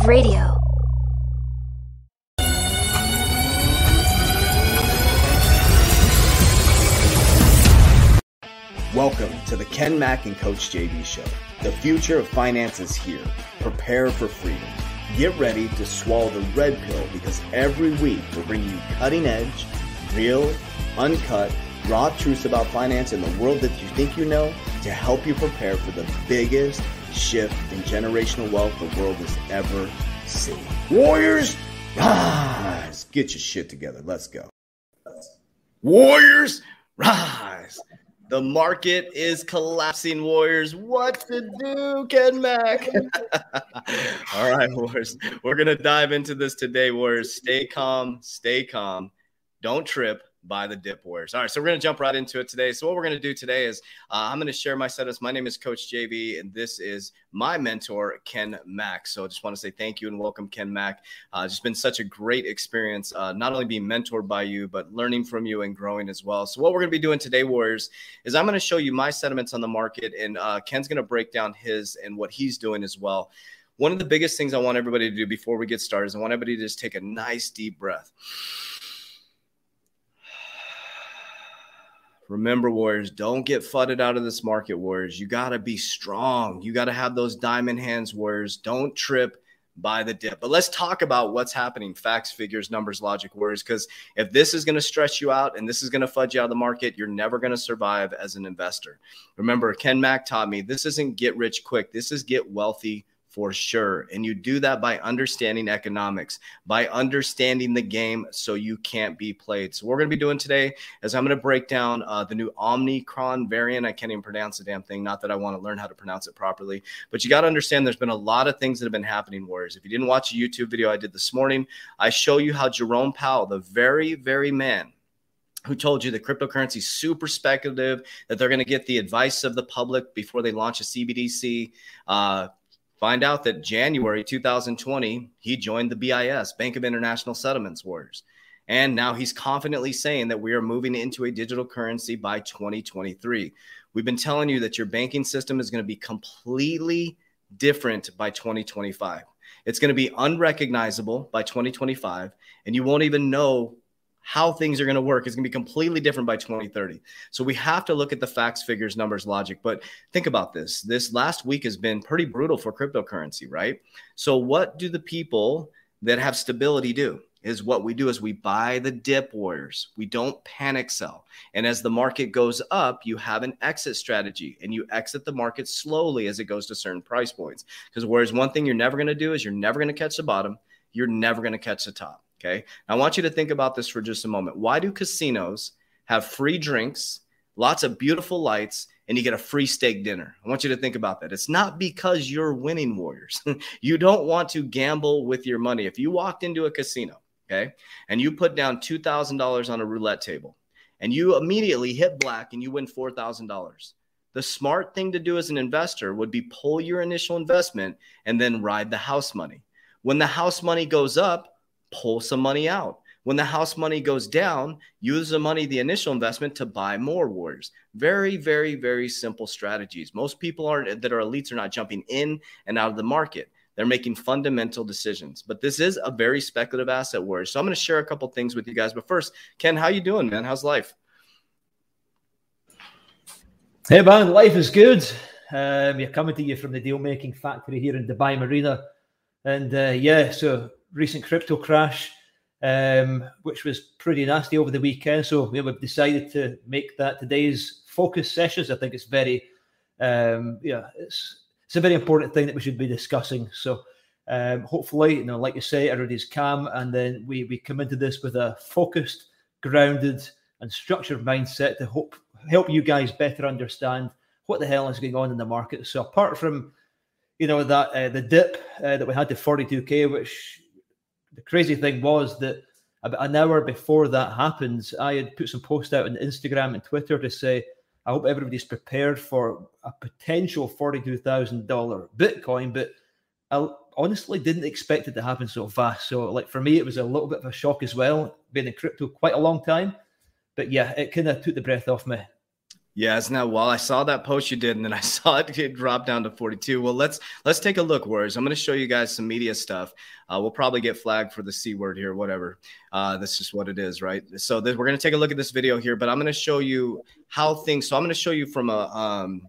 Radio. Welcome to the Ken Mack and Coach JV Show. The future of finance is here. Prepare for freedom. Get ready to swallow the red pill because every week we're bringing you cutting edge, real, uncut, raw truths about finance and the world that you think you know to help you prepare for the biggest shift in generational wealth the world has ever seen. Warriors, rise! Get your shit together. Let's go. Warriors, rise! The market is collapsing, Warriors. What to do, Ken Mack? All right, Warriors. We're going to dive into this today, Warriors. Stay calm, stay calm. Don't trip by the Dip Warriors. All right, so we're going to jump right into it today. So what we're going to do today is uh, I'm going to share my setups. My name is Coach JV, and this is my mentor, Ken Mack. So I just want to say thank you and welcome, Ken Mack. Uh, it's just been such a great experience, uh, not only being mentored by you, but learning from you and growing as well. So what we're going to be doing today, Warriors, is I'm going to show you my sentiments on the market, and uh, Ken's going to break down his and what he's doing as well. One of the biggest things I want everybody to do before we get started is I want everybody to just take a nice deep breath. Remember, Warriors, don't get fudded out of this market, Warriors. You got to be strong. You got to have those diamond hands, Warriors. Don't trip by the dip. But let's talk about what's happening facts, figures, numbers, logic, Warriors. Because if this is going to stretch you out and this is going to fudge you out of the market, you're never going to survive as an investor. Remember, Ken Mack taught me this isn't get rich quick, this is get wealthy for sure. And you do that by understanding economics, by understanding the game so you can't be played. So, what we're going to be doing today is I'm going to break down uh, the new Omicron variant. I can't even pronounce the damn thing. Not that I want to learn how to pronounce it properly, but you got to understand there's been a lot of things that have been happening, Warriors. If you didn't watch a YouTube video I did this morning, I show you how Jerome Powell, the very, very man, who told you that cryptocurrency is super speculative, that they're going to get the advice of the public before they launch a CBDC. Uh, Find out that January 2020, he joined the BIS, Bank of International Settlements Warriors. And now he's confidently saying that we are moving into a digital currency by 2023. We've been telling you that your banking system is going to be completely different by 2025. It's going to be unrecognizable by 2025, and you won't even know how things are going to work is going to be completely different by 2030. So we have to look at the facts, figures, numbers, logic. But think about this. This last week has been pretty brutal for cryptocurrency, right? So what do the people that have stability do? Is what we do is we buy the dip warriors. We don't panic sell. And as the market goes up, you have an exit strategy and you exit the market slowly as it goes to certain price points. Because whereas one thing you're never going to do is you're never going to catch the bottom, you're never going to catch the top. Okay. I want you to think about this for just a moment. Why do casinos have free drinks, lots of beautiful lights, and you get a free steak dinner? I want you to think about that. It's not because you're winning warriors. you don't want to gamble with your money. If you walked into a casino, okay, and you put down $2,000 on a roulette table and you immediately hit black and you win $4,000. The smart thing to do as an investor would be pull your initial investment and then ride the house money. When the house money goes up, pull some money out. When the house money goes down, use the money, the initial investment to buy more warriors. Very, very, very simple strategies. Most people are that are elites are not jumping in and out of the market. They're making fundamental decisions. But this is a very speculative asset warriors. So I'm going to share a couple things with you guys. But first, Ken, how you doing, man? How's life? Hey man, life is good. Um, you're coming to you from the deal making factory here in Dubai Marina, and uh, yeah, so recent crypto crash, um, which was pretty nasty over the weekend. So we have decided to make that today's focus sessions. I think it's very, um, yeah, it's it's a very important thing that we should be discussing. So um, hopefully, you know, like you say, everybody's calm, and then we we come into this with a focused, grounded, and structured mindset to hope help you guys better understand what the hell is going on in the market. So apart from you know that uh, the dip uh, that we had to 42k, which the crazy thing was that about an hour before that happens, I had put some posts out on Instagram and Twitter to say, I hope everybody's prepared for a potential $42,000 Bitcoin, but I honestly didn't expect it to happen so fast. So, like for me, it was a little bit of a shock as well, being in crypto quite a long time. But yeah, it kind of took the breath off me. Yeah, it's now while I saw that post you did, and then I saw it get drop down to 42. Well, let's let's take a look, Warriors. I'm going to show you guys some media stuff. Uh, we'll probably get flagged for the c word here, whatever. Uh, just what it is, right? So th- we're going to take a look at this video here, but I'm going to show you how things. So I'm going to show you from a um,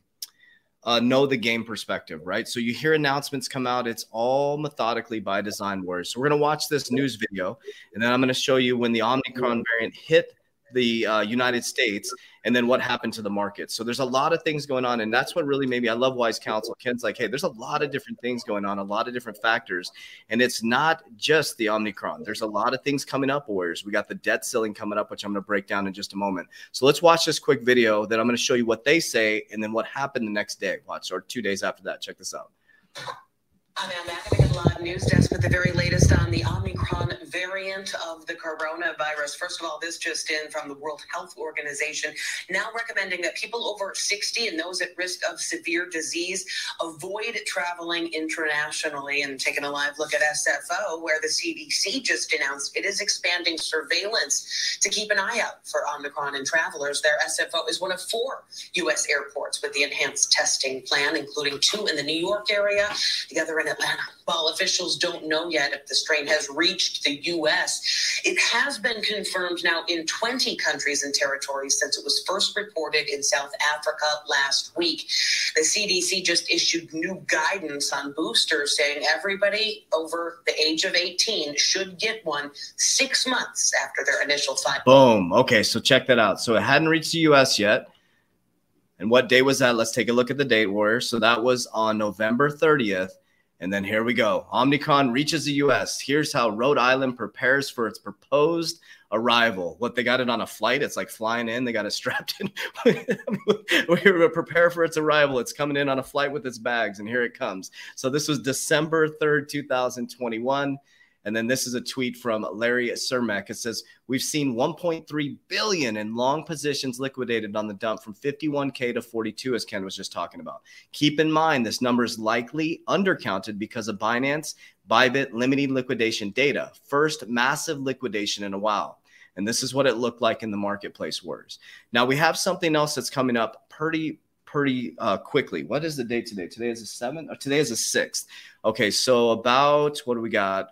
know the game perspective, right? So you hear announcements come out. It's all methodically by design, Warriors. So we're going to watch this news video, and then I'm going to show you when the Omicron variant hit the uh, United States, and then what happened to the market. So there's a lot of things going on, and that's what really made me. I love Wise Counsel. Ken's like, hey, there's a lot of different things going on, a lot of different factors, and it's not just the Omicron. There's a lot of things coming up. Warriors, we got the debt ceiling coming up, which I'm going to break down in just a moment. So let's watch this quick video. Then I'm going to show you what they say, and then what happened the next day. Watch, or two days after that. Check this out. I'm Amanda Live News Desk with the very latest on the Omicron variant of the coronavirus. First of all, this just in from the World Health Organization, now recommending that people over 60 and those at risk of severe disease avoid traveling internationally. And taking a live look at SFO, where the CDC just announced it is expanding surveillance to keep an eye out for Omicron and travelers. Their SFO is one of four U.S. airports with the enhanced testing plan, including two in the New York area, the other in Atlanta. While officials don't know yet if the strain has reached the U.S., it has been confirmed now in 20 countries and territories since it was first reported in South Africa last week. The CDC just issued new guidance on boosters saying everybody over the age of 18 should get one six months after their initial five. Boom. Okay, so check that out. So it hadn't reached the U.S. yet. And what day was that? Let's take a look at the date, Warrior. So that was on November 30th. And then here we go. Omicron reaches the US. Here's how Rhode Island prepares for its proposed arrival. What they got it on a flight? It's like flying in. They got it strapped in. We're prepare for its arrival. It's coming in on a flight with its bags, and here it comes. So this was December 3rd, 2021. And then this is a tweet from Larry Cermak. It says, We've seen 1.3 billion in long positions liquidated on the dump from 51K to 42, as Ken was just talking about. Keep in mind, this number is likely undercounted because of Binance Bybit limiting liquidation data. First massive liquidation in a while. And this is what it looked like in the marketplace wars. Now we have something else that's coming up pretty pretty uh, quickly. What is the date today? Today is the seventh. Today is the sixth. Okay, so about what do we got?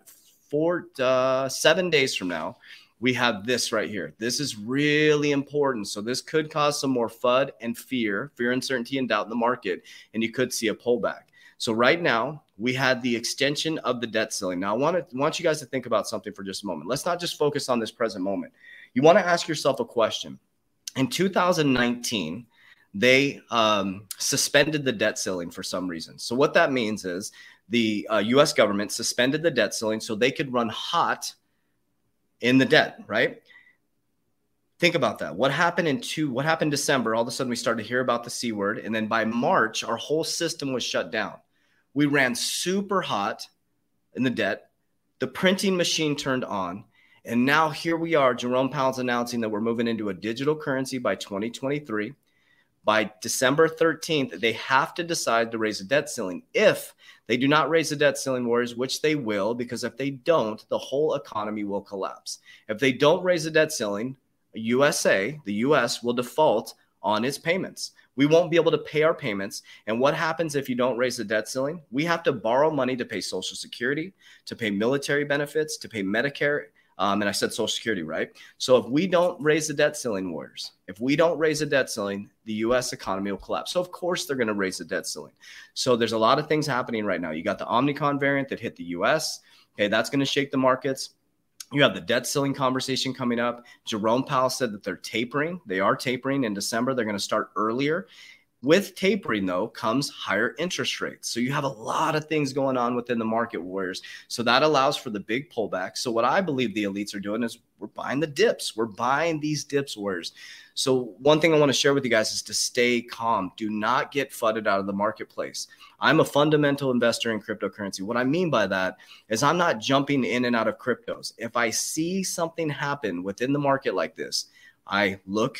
Four, uh, seven days from now, we have this right here. This is really important. So this could cause some more FUD and fear, fear, uncertainty, and doubt in the market, and you could see a pullback. So right now, we had the extension of the debt ceiling. Now, I want to want you guys to think about something for just a moment. Let's not just focus on this present moment. You want to ask yourself a question. In 2019, they um, suspended the debt ceiling for some reason. So what that means is the uh, US government suspended the debt ceiling so they could run hot in the debt, right? Think about that. What happened in two, what happened December? All of a sudden we started to hear about the C word. And then by March, our whole system was shut down. We ran super hot in the debt. The printing machine turned on. And now here we are. Jerome Powell's announcing that we're moving into a digital currency by 2023 by December 13th, they have to decide to raise the debt ceiling. If they do not raise the debt ceiling, Warriors, which they will, because if they don't, the whole economy will collapse. If they don't raise the debt ceiling, USA, the US, will default on its payments. We won't be able to pay our payments. And what happens if you don't raise the debt ceiling? We have to borrow money to pay Social Security, to pay military benefits, to pay Medicare um, and I said Social Security, right? So if we don't raise the debt ceiling, Warriors, if we don't raise the debt ceiling, the U.S. economy will collapse. So of course they're going to raise the debt ceiling. So there's a lot of things happening right now. You got the Omicron variant that hit the U.S. Okay, that's going to shake the markets. You have the debt ceiling conversation coming up. Jerome Powell said that they're tapering. They are tapering in December. They're going to start earlier. With tapering, though, comes higher interest rates. So you have a lot of things going on within the market warriors. So that allows for the big pullback. So what I believe the elites are doing is we're buying the dips. We're buying these dips warriors. So one thing I want to share with you guys is to stay calm. Do not get flooded out of the marketplace. I'm a fundamental investor in cryptocurrency. What I mean by that is I'm not jumping in and out of cryptos. If I see something happen within the market like this, I look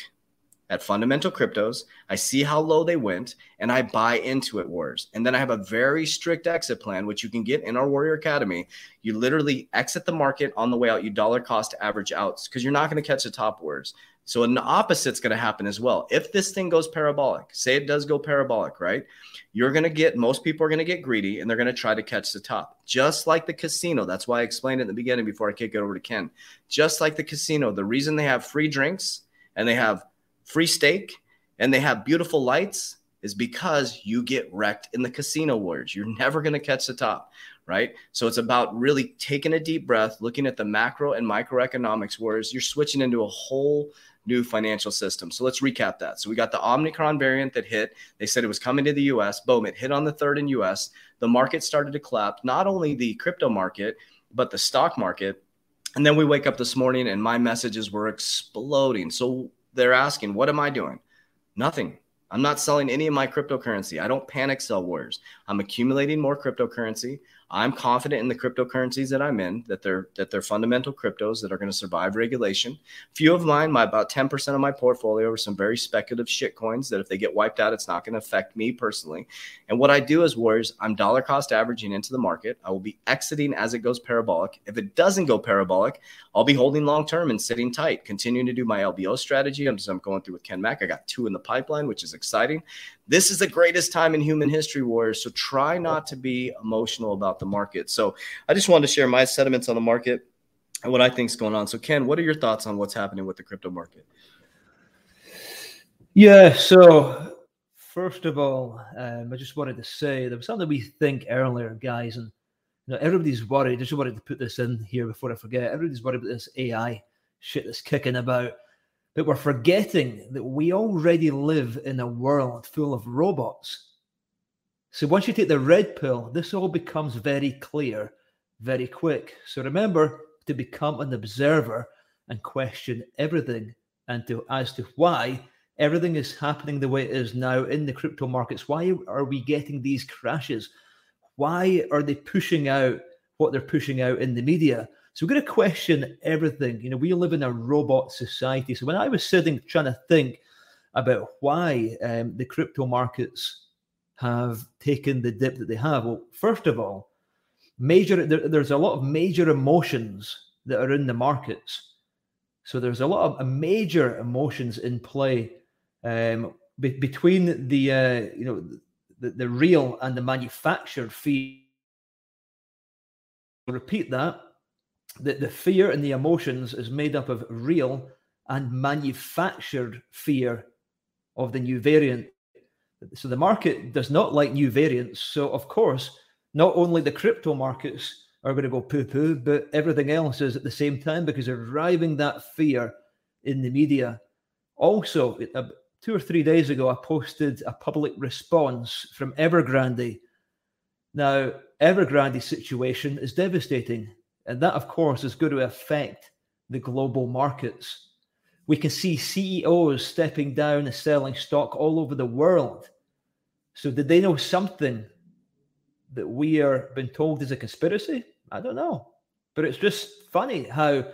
at fundamental cryptos. I see how low they went and I buy into it, Warriors. And then I have a very strict exit plan, which you can get in our Warrior Academy. You literally exit the market on the way out. You dollar cost average outs because you're not going to catch the top Warriors. So an opposite's going to happen as well. If this thing goes parabolic, say it does go parabolic, right? You're going to get most people are going to get greedy and they're going to try to catch the top. Just like the casino. That's why I explained it in the beginning before I kick it over to Ken. Just like the casino, the reason they have free drinks and they have free steak and they have beautiful lights is because you get wrecked in the casino wars. You're never going to catch the top, right? So it's about really taking a deep breath, looking at the macro and microeconomics wars. You're switching into a whole new financial system. So let's recap that. So we got the Omicron variant that hit. They said it was coming to the US. Boom, it hit on the third in US. The market started to collapse, not only the crypto market, but the stock market. And then we wake up this morning and my messages were exploding. So they're asking, what am I doing? Nothing. I'm not selling any of my cryptocurrency. I don't panic sell warriors. I'm accumulating more cryptocurrency. I'm confident in the cryptocurrencies that I'm in that they're that they're fundamental cryptos that are going to survive regulation. Few of mine, my about 10% of my portfolio are some very speculative shit coins that if they get wiped out, it's not going to affect me personally. And what I do as warriors, I'm dollar cost averaging into the market. I will be exiting as it goes parabolic. If it doesn't go parabolic, I'll be holding long term and sitting tight, continuing to do my LBO strategy. I'm, just, I'm going through with Ken Mack. I got two in the pipeline, which is exciting. This is the greatest time in human history, Warriors. So try not to be emotional about the market. So I just wanted to share my sentiments on the market and what I think is going on. So, Ken, what are your thoughts on what's happening with the crypto market? Yeah. So, first of all, um, I just wanted to say there was something we think earlier, guys, and you know everybody's worried. I just wanted to put this in here before I forget. Everybody's worried about this AI shit that's kicking about. But we're forgetting that we already live in a world full of robots. So once you take the red pill, this all becomes very clear very quick. So remember to become an observer and question everything and to as to why everything is happening the way it is now in the crypto markets. Why are we getting these crashes? Why are they pushing out what they're pushing out in the media? So we're going to question everything. You know, we live in a robot society. So when I was sitting trying to think about why um, the crypto markets have taken the dip that they have, well, first of all, major there, there's a lot of major emotions that are in the markets. So there's a lot of major emotions in play um, be, between the uh, you know the, the real and the manufactured fee. repeat that that the fear and the emotions is made up of real and manufactured fear of the new variant. So the market does not like new variants. So, of course, not only the crypto markets are going to go poo poo, but everything else is at the same time because they're driving that fear in the media. Also, uh, two or three days ago, I posted a public response from Evergrande. Now, Evergrande's situation is devastating. And that, of course, is going to affect the global markets. We can see CEOs stepping down and selling stock all over the world. So, did they know something that we are being told is a conspiracy? I don't know. But it's just funny how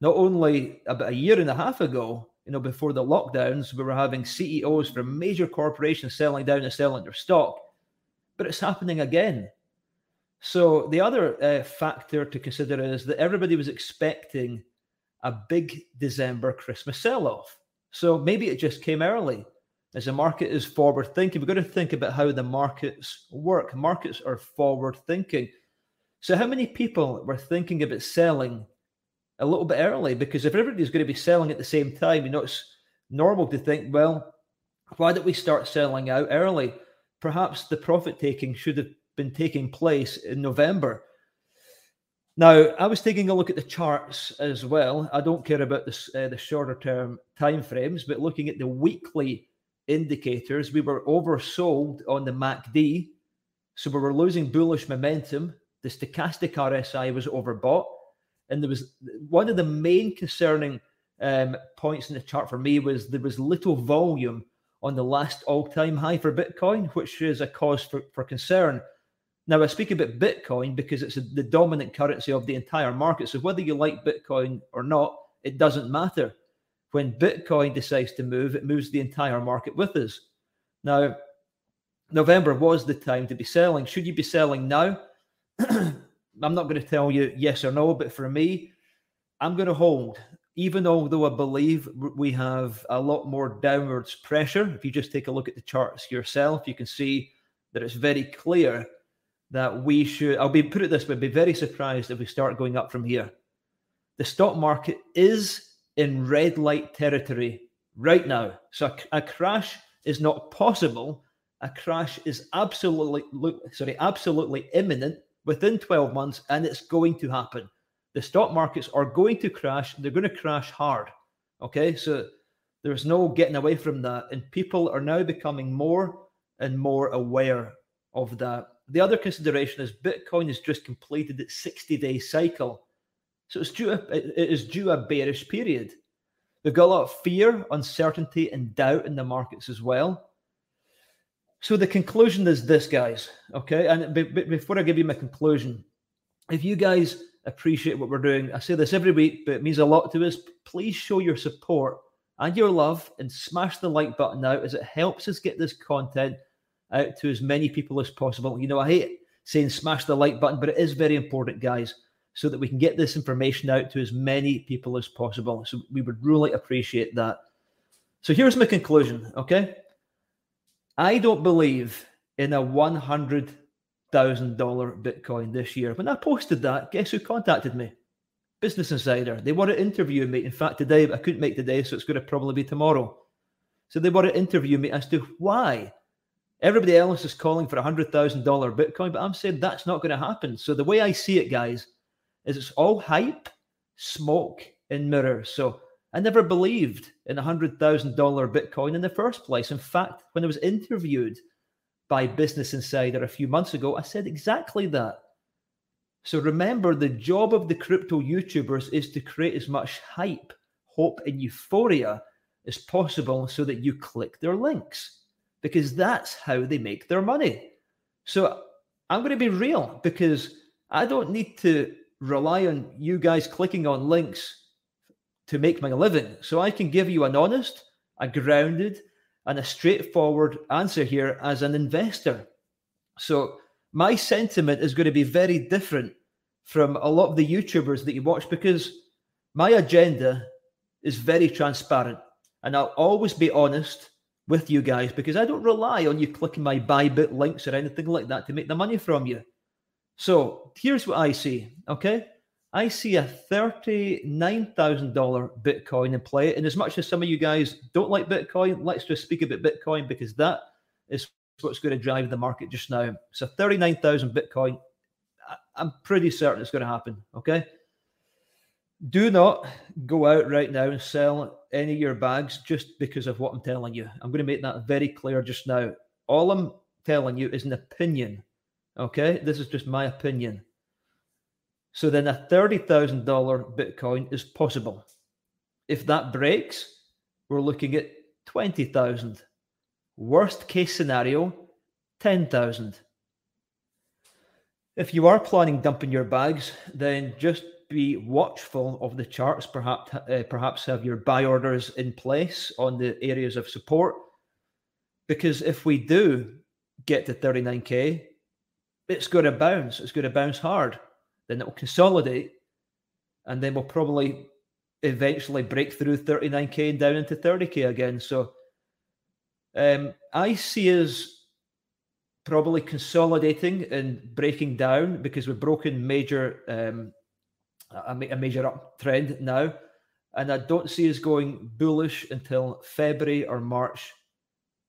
not only about a year and a half ago, you know, before the lockdowns, we were having CEOs from major corporations selling down and selling their stock, but it's happening again. So the other uh, factor to consider is that everybody was expecting a big December Christmas sell-off. So maybe it just came early. As the market is forward thinking, we've got to think about how the markets work. Markets are forward thinking. So, how many people were thinking about selling a little bit early? Because if everybody's going to be selling at the same time, you know, it's normal to think, well, why don't we start selling out early? Perhaps the profit taking should have been taking place in November. Now, I was taking a look at the charts as well. I don't care about this, uh, the shorter term time frames, but looking at the weekly indicators, we were oversold on the MACD. So we were losing bullish momentum. The stochastic RSI was overbought. And there was one of the main concerning um, points in the chart for me was there was little volume on the last all time high for Bitcoin, which is a cause for, for concern. Now, I speak about Bitcoin because it's the dominant currency of the entire market. So, whether you like Bitcoin or not, it doesn't matter. When Bitcoin decides to move, it moves the entire market with us. Now, November was the time to be selling. Should you be selling now? I'm not going to tell you yes or no, but for me, I'm going to hold. even although I believe we have a lot more downwards pressure, if you just take a look at the charts yourself, you can see that it's very clear that we should. I'll be put it this way: be very surprised if we start going up from here. The stock market is in red light territory right now, so a, a crash is not possible. A crash is absolutely sorry, absolutely imminent within 12 months, and it's going to happen the stock markets are going to crash. They're going to crash hard. Okay. So there's no getting away from that. And people are now becoming more and more aware of that. The other consideration is Bitcoin has just completed its 60 day cycle. So it's due a, it is due a bearish period. We've got a lot of fear, uncertainty, and doubt in the markets as well. So the conclusion is this, guys. Okay. And before I give you my conclusion, if you guys appreciate what we're doing. I say this every week, but it means a lot to us. Please show your support and your love and smash the like button now as it helps us get this content out to as many people as possible. You know, I hate saying smash the like button, but it is very important, guys, so that we can get this information out to as many people as possible. So we would really appreciate that. So here's my conclusion, okay? I don't believe in a 100 thousand dollar Bitcoin this year. When I posted that, guess who contacted me? Business Insider. They want to interview me. In fact, today but I couldn't make today, so it's going to probably be tomorrow. So they want to interview me as to why. Everybody else is calling for a hundred thousand dollar Bitcoin, but I'm saying that's not going to happen. So the way I see it, guys, is it's all hype, smoke, and mirrors. So I never believed in a hundred thousand dollar Bitcoin in the first place. In fact, when I was interviewed by Business Insider a few months ago, I said exactly that. So remember, the job of the crypto YouTubers is to create as much hype, hope, and euphoria as possible so that you click their links because that's how they make their money. So I'm going to be real because I don't need to rely on you guys clicking on links to make my living. So I can give you an honest, a grounded, and a straightforward answer here as an investor. So, my sentiment is going to be very different from a lot of the YouTubers that you watch because my agenda is very transparent and I'll always be honest with you guys because I don't rely on you clicking my Bybit links or anything like that to make the money from you. So, here's what I see, okay? I see a $39,000 Bitcoin in play. And as much as some of you guys don't like Bitcoin, let's just speak about Bitcoin because that is what's going to drive the market just now. So 39,000 Bitcoin, I'm pretty certain it's going to happen. Okay. Do not go out right now and sell any of your bags just because of what I'm telling you. I'm going to make that very clear just now. All I'm telling you is an opinion. Okay. This is just my opinion. So then a $30,000 Bitcoin is possible. If that breaks, we're looking at 20,000. Worst case scenario, 10,000. If you are planning dumping your bags, then just be watchful of the charts. Perhaps, uh, perhaps have your buy orders in place on the areas of support. Because if we do get to 39k, it's going to bounce. It's going to bounce hard then it will consolidate, and then we'll probably eventually break through 39k and down into 30k again. So um, I see us probably consolidating and breaking down because we've broken major um, a, a major uptrend now, and I don't see us going bullish until February or March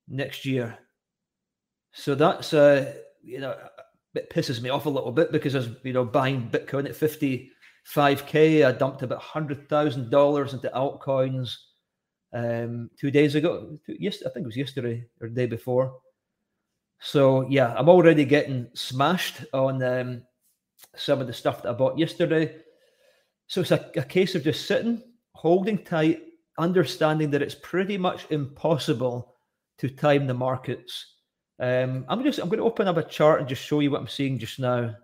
next year. So that's uh, you know it pisses me off a little bit because I was, you know, buying Bitcoin at 55K. I dumped about $100,000 into altcoins um, two days ago. Yes, I think it was yesterday or the day before. So, yeah, I'm already getting smashed on um, some of the stuff that I bought yesterday. So it's a, a case of just sitting, holding tight, understanding that it's pretty much impossible to time the markets um, I'm just I'm going to open up a chart and just show you what I'm seeing just now.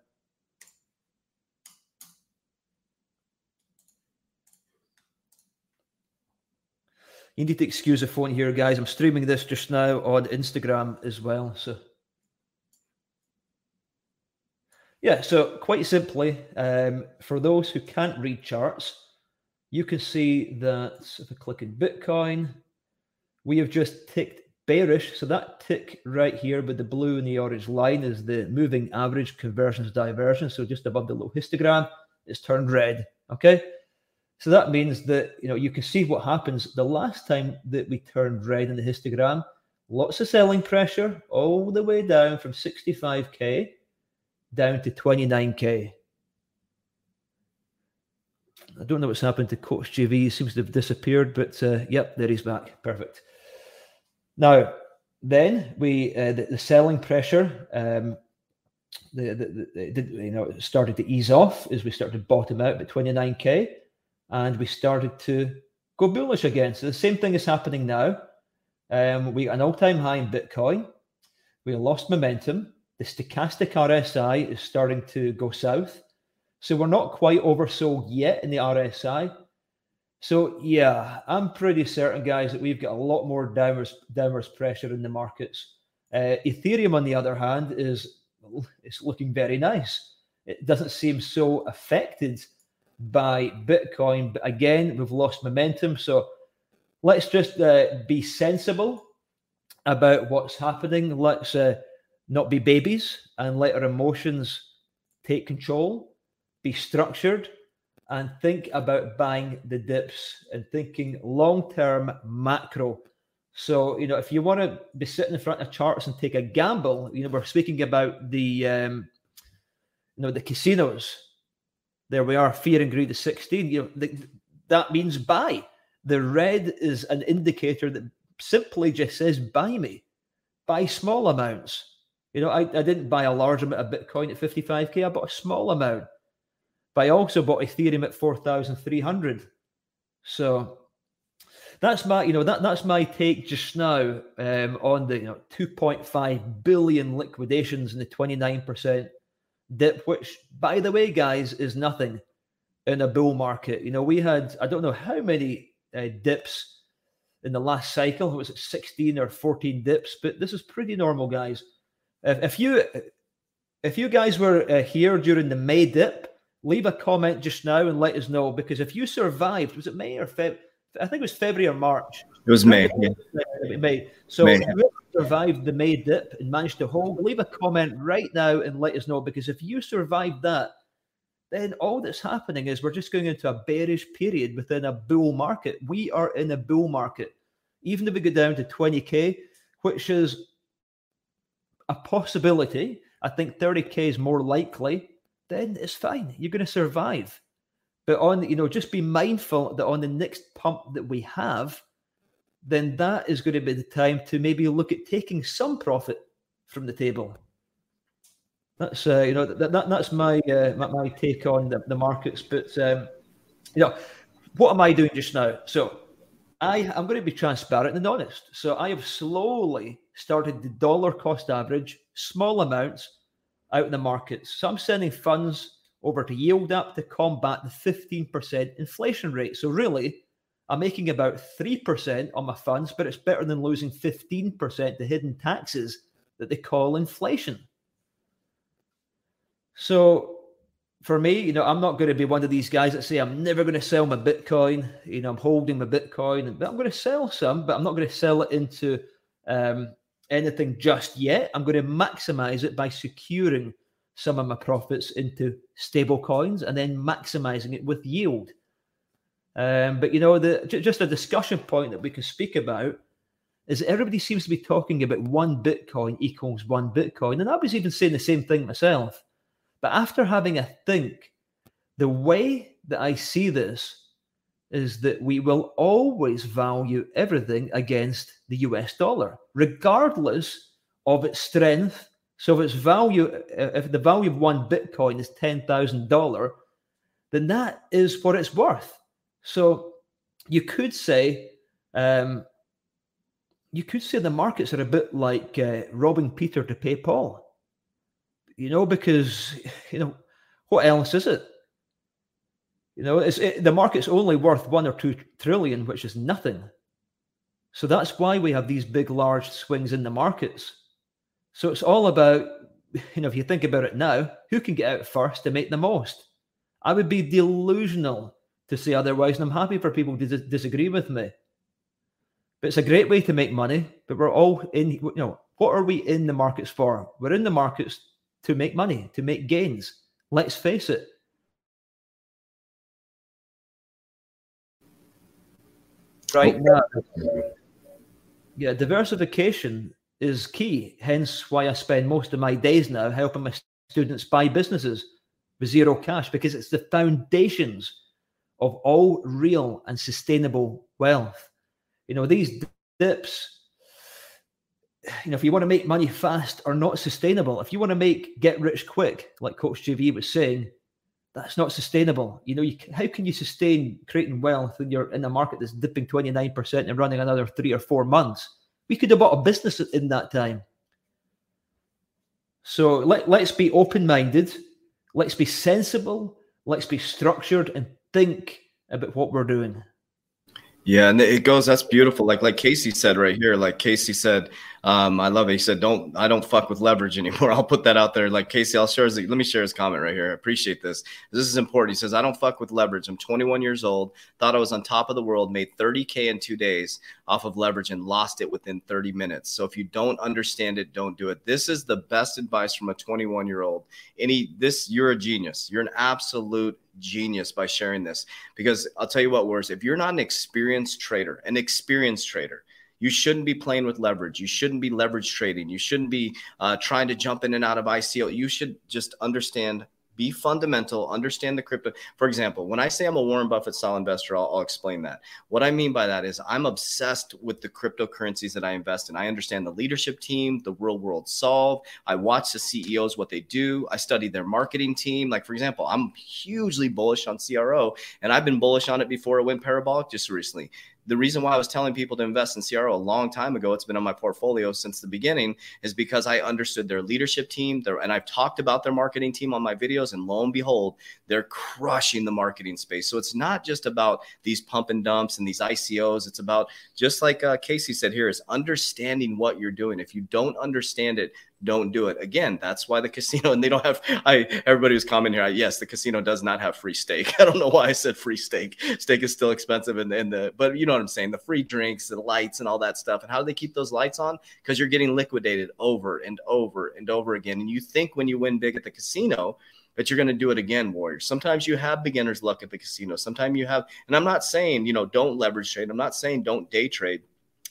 You need to excuse the phone here, guys. I'm streaming this just now on Instagram as well. So, yeah, so quite simply, um, for those who can't read charts, you can see that if I click in Bitcoin, we have just ticked bearish. So that tick right here with the blue and the orange line is the moving average convergence divergence. So just above the low histogram, it's turned red. Okay. So that means that you know you can see what happens the last time that we turned red in the histogram. Lots of selling pressure all the way down from 65k down to 29k. I don't know what's happened to Coach JV. He seems to have disappeared, but uh, yep, there he's back. Perfect. Now, then we uh, the, the, selling pressure, um, the, the, the, you know, started to ease off as we started to bottom out at 29k, and we started to go bullish again. So the same thing is happening now. Um, we an all-time high in Bitcoin. We lost momentum. The stochastic RSI is starting to go south. So we're not quite oversold yet in the RSI. So yeah, I'm pretty certain, guys, that we've got a lot more downwards downwards pressure in the markets. Uh, Ethereum, on the other hand, is it's looking very nice. It doesn't seem so affected by Bitcoin, but again, we've lost momentum. So let's just uh, be sensible about what's happening. Let's uh, not be babies and let our emotions take control be structured and think about buying the dips and thinking long term macro. So, you know, if you want to be sitting in front of charts and take a gamble, you know, we're speaking about the, um, you know, the casinos. There we are, fear and greed is 16. You know, the, that means buy. The red is an indicator that simply just says buy me, buy small amounts. You know, I, I didn't buy a large amount of Bitcoin at 55K, I bought a small amount. But I also bought Ethereum at 4,300. So that's my, you know, that that's my take just now um, on the you know 2.5 billion liquidations and the 29% dip, which, by the way, guys, is nothing in a bull market. You know, we had I don't know how many uh, dips in the last cycle. It was it 16 or 14 dips? But this is pretty normal, guys. If, if you if you guys were uh, here during the May dip, leave a comment just now and let us know because if you survived, was it May or Feb? I think it was February or March. It was May. Yeah. May. So May. if you survived the May dip and managed to hold, leave a comment right now and let us know because if you survived that, then all that's happening is we're just going into a bearish period within a bull market. We are in a bull market. Even if we go down to 20k, which is a possibility, I think 30k is more likely then it's fine. You're going to survive. But on, you know, just be mindful that on the next pump that we have, then that is going to be the time to maybe look at taking some profit from the table. That's uh, you know that, that that's my, uh, my, my take on the, the markets. But um, you know, what am I doing just now? So I I'm going to be transparent and honest. So I have slowly started the dollar cost average, small amounts, out in the markets. So I'm sending funds over to Yield App to combat the 15% inflation rate. So really, I'm making about 3% on my funds, but it's better than losing 15% to hidden taxes that they call inflation. So for me, you know, I'm not going to be one of these guys that say I'm never going to sell my Bitcoin. You know, I'm holding my Bitcoin, but I'm going to sell some, but I'm not going to sell it into um, anything just yet. I'm going to maximize it by securing some of my profits into stable coins and then maximizing it with yield. Um, but you know, the just a discussion point that we can speak about is everybody seems to be talking about one Bitcoin equals one Bitcoin, and I was even saying the same thing myself. But after having a think, the way that I see this is that we will always value everything against the US dollar, regardless of its strength. So if its value, if the value of one Bitcoin is ten thousand dollar, then that is what it's worth. So you could say, um, you could say the markets are a bit like uh, robbing Peter to pay Paul. You know, because you know what else is it? You know, it's, it, the market's only worth one or two trillion, which is nothing. So that's why we have these big, large swings in the markets. So it's all about, you know, if you think about it now, who can get out first to make the most? I would be delusional to say otherwise, and I'm happy for people to dis- disagree with me. But it's a great way to make money. But we're all in, you know, what are we in the markets for? We're in the markets to make money, to make gains. Let's face it. Right now, yeah, diversification is key. Hence why I spend most of my days now helping my students buy businesses with zero cash because it's the foundations of all real and sustainable wealth. You know, these dips, you know, if you want to make money fast are not sustainable. If you want to make get rich quick, like Coach JV was saying, that's not sustainable. You know, you how can you sustain creating wealth when you're in a market that's dipping 29% and running another three or four months? We could have bought a business in that time. So let, let's be open minded, let's be sensible, let's be structured and think about what we're doing. Yeah, and it goes. That's beautiful. Like like Casey said right here. Like Casey said, um, I love it. He said, "Don't I don't fuck with leverage anymore." I'll put that out there. Like Casey, I'll share. His, let me share his comment right here. I appreciate this. This is important. He says, "I don't fuck with leverage. I'm 21 years old. Thought I was on top of the world. Made 30k in two days off of leverage and lost it within 30 minutes. So if you don't understand it, don't do it. This is the best advice from a 21 year old. Any this, you're a genius. You're an absolute genius by sharing this because I'll tell you what, worse. If you're not an experienced trader, an experienced trader." You shouldn't be playing with leverage. You shouldn't be leverage trading. You shouldn't be uh, trying to jump in and out of ICO. You should just understand be fundamental, understand the crypto. For example, when I say I'm a Warren Buffett style investor, I'll, I'll, explain that. What I mean by that is I'm obsessed with the cryptocurrencies that I invest in. I understand the leadership team, the real world solve. I watch the CEOs, what they do. I study their marketing team. Like, for example, I'm hugely bullish on CRO, and I've been bullish on it before it went parabolic just recently the reason why I was telling people to invest in CRO a long time ago, it's been on my portfolio since the beginning, is because I understood their leadership team. Their, and I've talked about their marketing team on my videos, and lo and behold, they're crushing the marketing space. So it's not just about these pump and dumps and these ICOs. It's about just like uh, Casey said here, is understanding what you're doing. If you don't understand it, don't do it. Again, that's why the casino and they don't have. I everybody was commenting here. Yes, the casino does not have free steak. I don't know why I said free steak. Steak is still expensive, and, and the but you know what I'm saying. The free drinks, the lights, and all that stuff. And how do they keep those lights on? Because you're getting liquidated over and over and over again. And you think when you win big at the casino that you're going to do it again, Warriors. Sometimes you have beginner's luck at the casino. Sometimes you have, and I'm not saying you know don't leverage trade. I'm not saying don't day trade,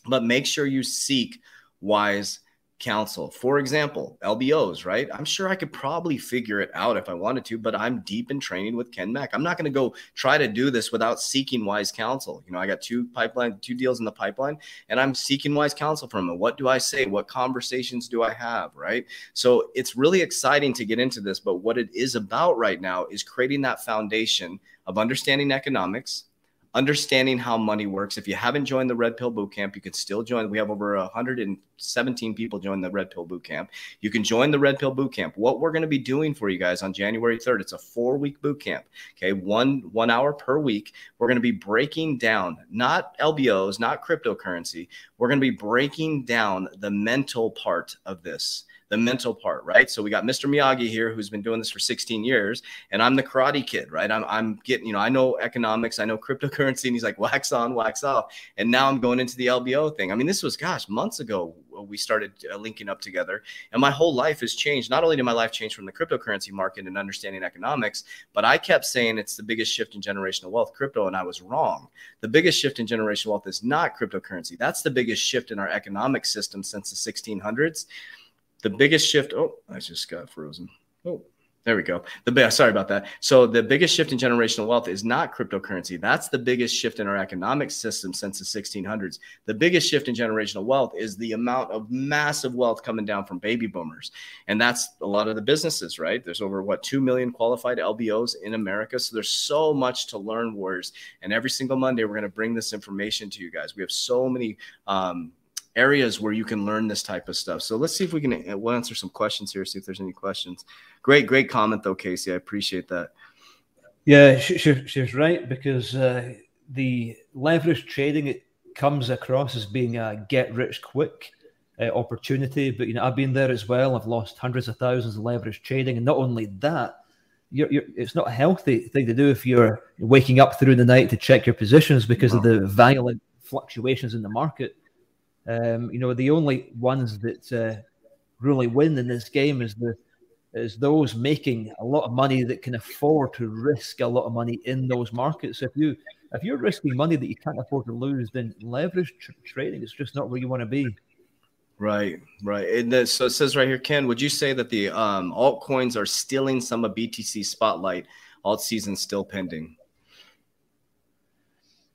but make sure you seek wise counsel. For example, LBOs, right? I'm sure I could probably figure it out if I wanted to, but I'm deep in training with Ken Mack. I'm not going to go try to do this without seeking wise counsel. You know, I got two pipeline, two deals in the pipeline, and I'm seeking wise counsel from him. What do I say? What conversations do I have? Right. So it's really exciting to get into this, but what it is about right now is creating that foundation of understanding economics, understanding how money works. If you haven't joined the Red Pill Bootcamp, you can still join. We have over 117 people join the Red Pill Bootcamp. You can join the Red Pill Bootcamp. What we're going to be doing for you guys on January 3rd, it's a four week bootcamp. Okay, one one hour per week. We're going to be breaking down not LBOs, not cryptocurrency. We're going to be breaking down the mental part of this the mental part, right? So we got Mr. Miyagi here who's been doing this for 16 years, and I'm the karate kid, right? I'm, I'm getting, you know, I know economics, I know cryptocurrency, and he's like, wax on, wax off. And now I'm going into the LBO thing. I mean, this was, gosh, months ago we started uh, linking up together, and my whole life has changed. Not only did my life change from the cryptocurrency market and understanding economics, but I kept saying it's the biggest shift in generational wealth, crypto, and I was wrong. The biggest shift in generational wealth is not cryptocurrency. That's the biggest shift in our economic system since the 1600s the biggest shift. Oh, I just got frozen. Oh, there we go. The best. Sorry about that. So the biggest shift in generational wealth is not cryptocurrency. That's the biggest shift in our economic system since the 1600s. The biggest shift in generational wealth is the amount of massive wealth coming down from baby boomers, and that's a lot of the businesses. Right? There's over what two million qualified LBOs in America. So there's so much to learn, Warriors. And every single Monday, we're going to bring this information to you guys. We have so many. Um, areas where you can learn this type of stuff. So let's see if we can we'll answer some questions here. See if there's any questions. Great, great comment though, Casey. I appreciate that. Yeah, she, she, she's right because uh, the leverage trading it comes across as being a get rich quick uh, opportunity, but you know I've been there as well. I've lost hundreds of thousands of leverage trading, and not only that, you're, you're, it's not a healthy thing to do if you're waking up through the night to check your positions because of the violent fluctuations in the market. Um, you know, the only ones that uh, really win in this game is the is those making a lot of money that can afford to risk a lot of money in those markets. If you if you're risking money that you can't afford to lose, then leverage tr- trading is just not where you want to be. Right, right. And so it says right here, Ken, would you say that the um, altcoins are stealing some of BTC spotlight? Alt season still pending.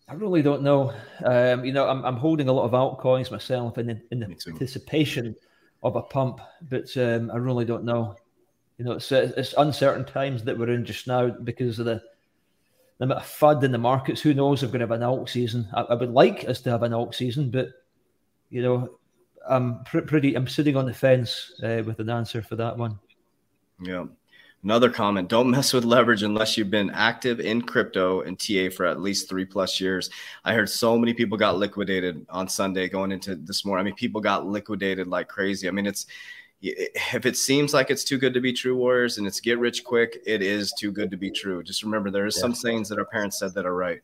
I really don't know. Um, you know, I'm, I'm holding a lot of altcoins myself in, in anticipation of a pump, but um, I really don't know. You know, it's it's uncertain times that we're in just now because of the the amount of FUD in the markets. Who knows if we're going to have an alt season? I, I would like us to have an alt season, but you know, I'm pr- pretty. I'm sitting on the fence uh, with an answer for that one. Yeah. Another comment: Don't mess with leverage unless you've been active in crypto and TA for at least three plus years. I heard so many people got liquidated on Sunday going into this morning. I mean, people got liquidated like crazy. I mean, it's if it seems like it's too good to be true, Warriors, and it's get rich quick, it is too good to be true. Just remember, there is yeah. some sayings that our parents said that are right.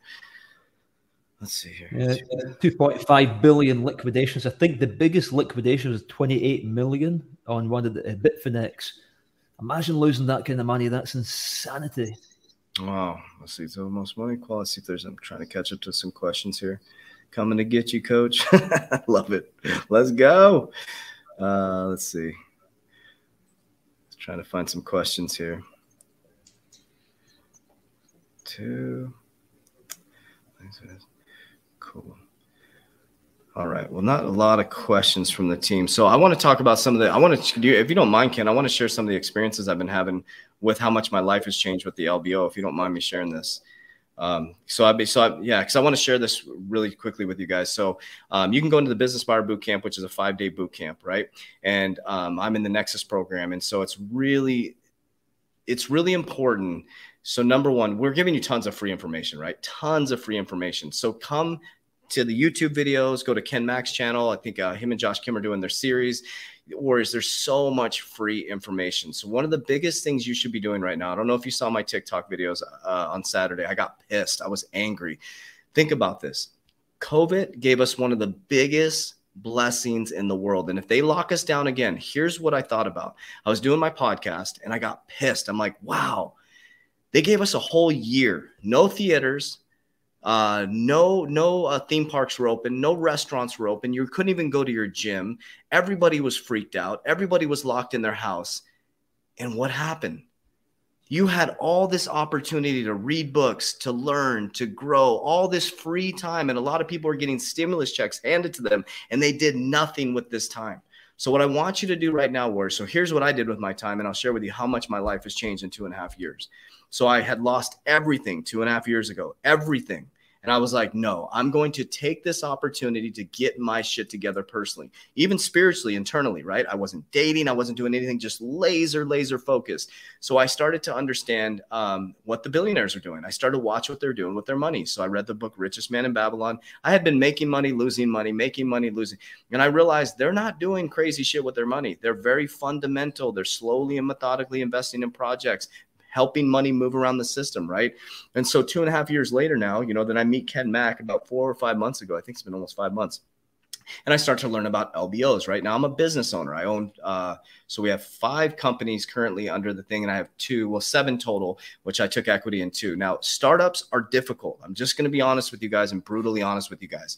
Let's see here. Yeah, 2.5 billion liquidations. I think the biggest liquidation was 28 million on one of the uh, Bitfinex. Imagine losing that kind of money. That's insanity. Wow. Let's see. So most money quality. See if there's. I'm trying to catch up to some questions here. Coming to get you, Coach. Love it. Let's go. Uh, let's see. trying to find some questions here. Two. Cool. All right. Well, not a lot of questions from the team. So I want to talk about some of the. I want to do, if you don't mind, Ken. I want to share some of the experiences I've been having with how much my life has changed with the LBO. If you don't mind me sharing this. Um, so I'd be so I, yeah, because I want to share this really quickly with you guys. So um, you can go into the Business Buyer Boot Camp, which is a five day boot camp, right? And um, I'm in the Nexus program, and so it's really, it's really important. So number one, we're giving you tons of free information, right? Tons of free information. So come to the YouTube videos, go to Ken Mack's channel. I think uh, him and Josh Kim are doing their series. Or is there so much free information? So one of the biggest things you should be doing right now. I don't know if you saw my TikTok videos uh, on Saturday. I got pissed. I was angry. Think about this. COVID gave us one of the biggest blessings in the world. And if they lock us down again, here's what I thought about. I was doing my podcast and I got pissed. I'm like, wow, they gave us a whole year, no theaters, uh, no, no uh, theme parks were open. No restaurants were open. You couldn't even go to your gym. Everybody was freaked out. Everybody was locked in their house. And what happened? You had all this opportunity to read books, to learn, to grow, all this free time. And a lot of people are getting stimulus checks handed to them, and they did nothing with this time. So, what I want you to do right now, War, so here's what I did with my time, and I'll share with you how much my life has changed in two and a half years. So I had lost everything two and a half years ago, everything. And I was like, no, I'm going to take this opportunity to get my shit together personally, even spiritually, internally, right? I wasn't dating, I wasn't doing anything, just laser, laser focused. So I started to understand um, what the billionaires are doing. I started to watch what they're doing with their money. So I read the book Richest Man in Babylon. I had been making money, losing money, making money, losing. And I realized they're not doing crazy shit with their money. They're very fundamental. They're slowly and methodically investing in projects helping money move around the system, right? And so two and a half years later now, you know, then I meet Ken Mack about four or five months ago. I think it's been almost five months. And I start to learn about LBOs. Right now, I'm a business owner. I own, uh, so we have five companies currently under the thing, and I have two, well, seven total, which I took equity in two. Now, startups are difficult. I'm just going to be honest with you guys and brutally honest with you guys.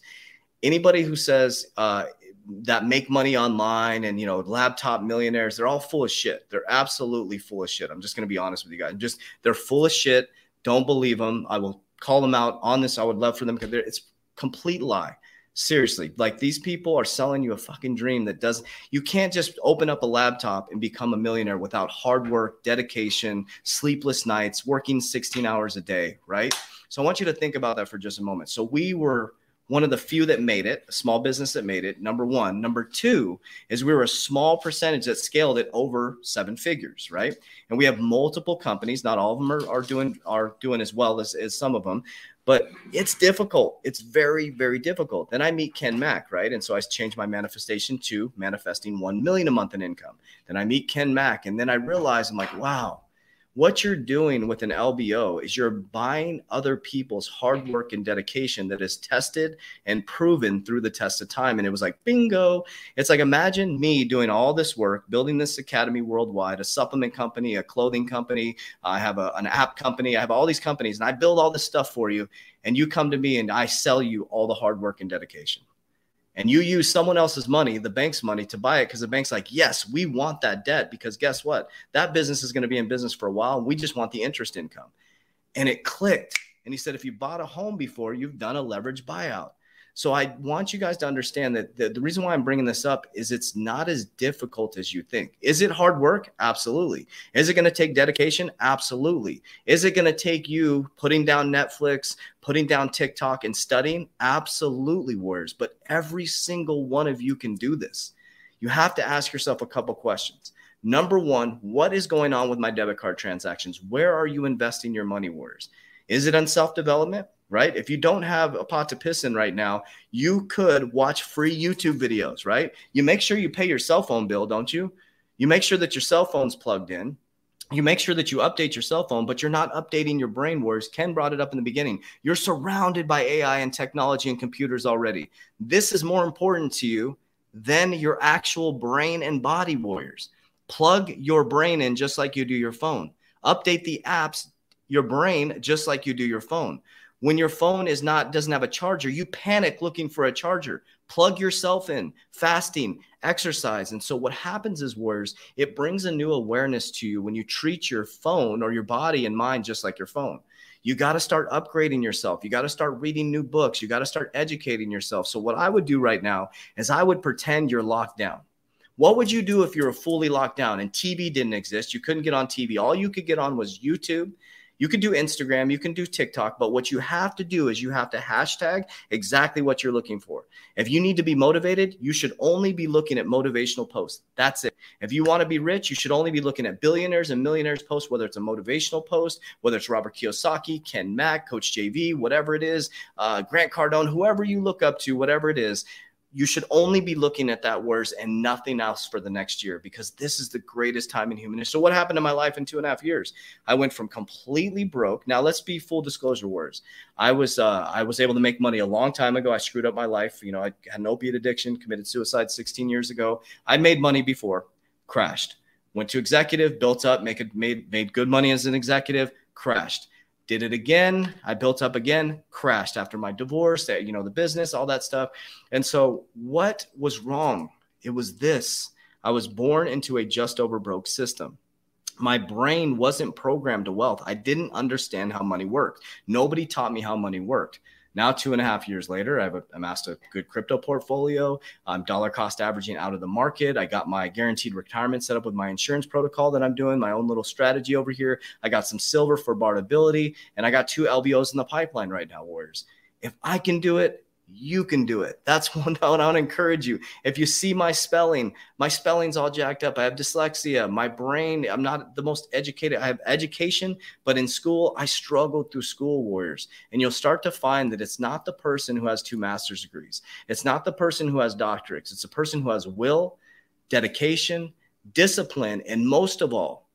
Anybody who says uh, that make money online and you know laptop millionaires they're all full of shit. They're absolutely full of shit. I'm just going to be honest with you guys. Just they're full of shit. Don't believe them i will call them out on this. I would love for them because it's complete lie. Seriously like these people are selling you a fucking dream that does you can't just open up a laptop and become a millionaire without hard work dedication sleepless nights working 16 hours a day right? So i want you to think about that for just a moment. So we were one of the few that made it, a small business that made it. Number one. Number two is we were a small percentage that scaled it over seven figures, right? And we have multiple companies. Not all of them are, are doing are doing as well as, as some of them, but it's difficult. It's very, very difficult. Then I meet Ken Mack, right? And so I changed my manifestation to manifesting one million a month in income. Then I meet Ken Mack, and then I realize I'm like, wow, what you're doing with an LBO is you're buying other people's hard mm-hmm. work and dedication that is tested and proven through the test of time. And it was like, bingo. It's like, imagine me doing all this work, building this academy worldwide, a supplement company, a clothing company. I have a, an app company. I have all these companies and I build all this stuff for you. And you come to me and I sell you all the hard work and dedication and you use someone else's money, the bank's money, to buy it because the bank's like, yes, we want that debt because guess what? That business is going to be in business for a while. We just want the interest income. And it clicked. And he said, if you bought a home before, you've done a leverage buyout. So I want you guys to understand that the, the, reason why I'm bringing this up is it's not as difficult as you think. Is it hard work? Absolutely. Is it going to take dedication? Absolutely. Is it going to take you putting down Netflix, putting down TikTok and studying? Absolutely, Warriors. But every single one of you can do this. You have to ask yourself a couple questions. Number one, what is going on with my debit card transactions? Where are you investing your money, Warriors? Is it on self development? Right? If you don't have a pot to piss in right now, you could watch free YouTube videos, right? You make sure you pay your cell phone bill, don't you? You make sure that your cell phone's plugged in. You make sure that you update your cell phone, but you're not updating your brain. Wars. Ken brought it up in the beginning. You're surrounded by AI and technology and computers already. This is more important to you than your actual brain and body warriors. Plug your brain in just like you do your phone. Update the apps, your brain, just like you do your phone. When your phone is not doesn't have a charger, you panic looking for a charger. Plug yourself in, fasting, exercise. And so what happens is warriors, it brings a new awareness to you when you treat your phone or your body and mind just like your phone. You got to start upgrading yourself. You got to start reading new books. You got to start educating yourself. So what I would do right now is I would pretend you're locked down. What would you do if you were fully locked down and TV didn't exist? You couldn't get on TV. All you could get on was YouTube you can do Instagram, you can do TikTok, but what you have to do is you have to hashtag exactly what you're looking for. If you need to be motivated, you should only be looking at motivational posts. That's it. If you want to be rich, you should only be looking at billionaires and millionaires posts, whether it's a motivational post, whether it's Robert Kiyosaki, Ken Mack, Coach JV, whatever it is, uh, Grant Cardone, whoever you look up to, whatever it is you should only be looking at that words and nothing else for the next year because this is the greatest time in human history. So, what happened in my life in two and a half years? I went from completely broke. Now, let's be full disclosure words. I was uh, I was able to make money a long time ago. I screwed up my life. You know, I had an opiate addiction, committed suicide 16 years ago. I made money before, crashed. Went to executive, built up, make it, made made good money as an executive, crashed did it again. I built up again, crashed after my divorce, you know, the business, all that stuff. And so, what was wrong? It was this I was born into a just over broke system. My brain wasn't programmed to wealth. I didn't understand how money worked. Nobody taught me how money worked. Now, two and a half years later, I've amassed a good crypto portfolio. I'm dollar cost averaging out of the market. I got my guaranteed retirement set up with my insurance protocol that I'm doing, my own little strategy over here. I got some silver for bartability, and I got two LBOs in the pipeline right now, Warriors. If I can do it, you can do it. That's what I want to encourage you. If you see my spelling, my spelling's all jacked up. I have dyslexia. My brain, I'm not the most educated. I have education, but in school, I struggled through school warriors. And you'll start to find that it's not the person who has two master's degrees, it's not the person who has doctorates, it's the person who has will, dedication, discipline, and most of all,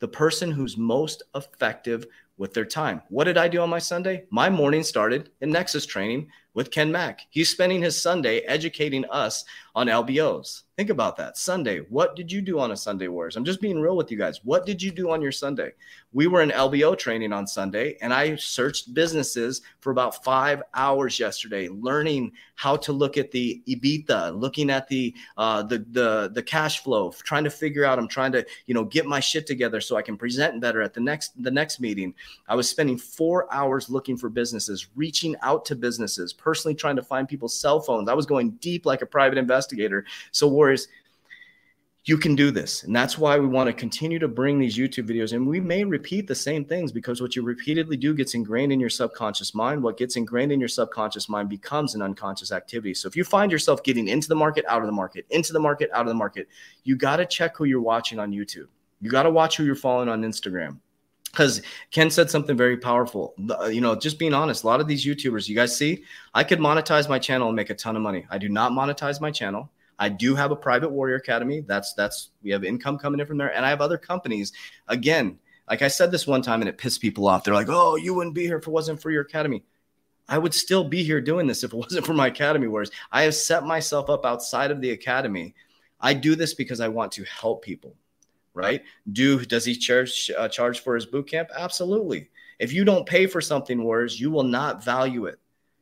the person who's most effective with their time. What did I do on my Sunday? My morning started in Nexus training with Ken Mack. He's spending his Sunday educating us on LBOs. Think about that. Sunday. What did you do on a Sunday, Warriors? I'm just being real with you guys. What did you do on your Sunday? We were in LBO training on Sunday, and I searched businesses for about five hours yesterday, learning how to look at the EBITDA, looking at the uh, the the the cash flow, trying to figure out. I'm trying to you know get my shit together so I can present better at the next the next meeting. I was spending four hours looking for businesses, reaching out to businesses, personally trying to find people's cell phones. I was going deep like a private investigator. So, Warriors, you can do this. And that's why we want to continue to bring these YouTube videos. And we may repeat the same things because what you repeatedly do gets ingrained in your subconscious mind. What gets ingrained in your subconscious mind becomes an unconscious activity. So if you find yourself getting into the market, out of the market, into the market, out of the market, you got to check who you're watching on YouTube. You got to watch who you're following on Instagram because Ken said something very powerful. Uh, you know, just being honest, a lot of these YouTubers, you guys see, I could monetize my channel and make a ton of money. I do not monetize my channel. I do have a private warrior academy. That's that's we have income coming in from there, and I have other companies. Again, Like I said this one time and it pissed people off. They're like, oh, you wouldn't be here if it wasn't for your academy. I would still be here doing this if it wasn't for my academy. Whereas I have set myself up outside of the academy. I do this because I want to help people, right? Do does he charge uh, charge for his boot camp? Absolutely. If you don't pay for something, words, you will not value it.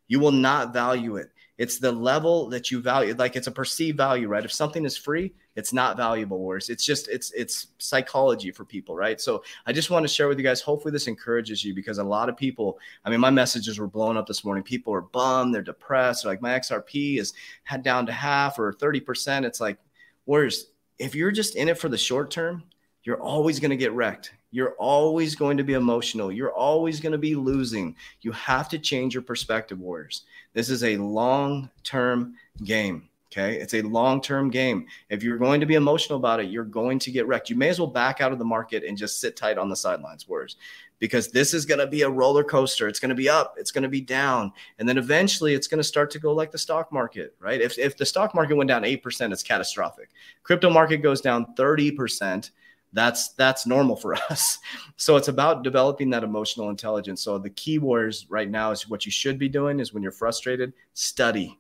You will not value it. It's the level that you value, like it's a perceived value, right? If something is free, it's not valuable. Whereas it's just it's it's psychology for people, right? So I just want to share with you guys. Hopefully, this encourages you because a lot of people. I mean, my messages were blowing up this morning. People are bummed, they're depressed. They're like my XRP is had down to half or thirty percent. It's like, whereas if you're just in it for the short term, you're always going to get wrecked. You're always going to be emotional. You're always going to be losing. You have to change your perspective, Warriors. This is a long term game. Okay. It's a long term game. If you're going to be emotional about it, you're going to get wrecked. You may as well back out of the market and just sit tight on the sidelines, Warriors, because this is going to be a roller coaster. It's going to be up, it's going to be down. And then eventually it's going to start to go like the stock market, right? If, if the stock market went down 8%, it's catastrophic. Crypto market goes down 30% that's that's normal for us so it's about developing that emotional intelligence so the key words right now is what you should be doing is when you're frustrated study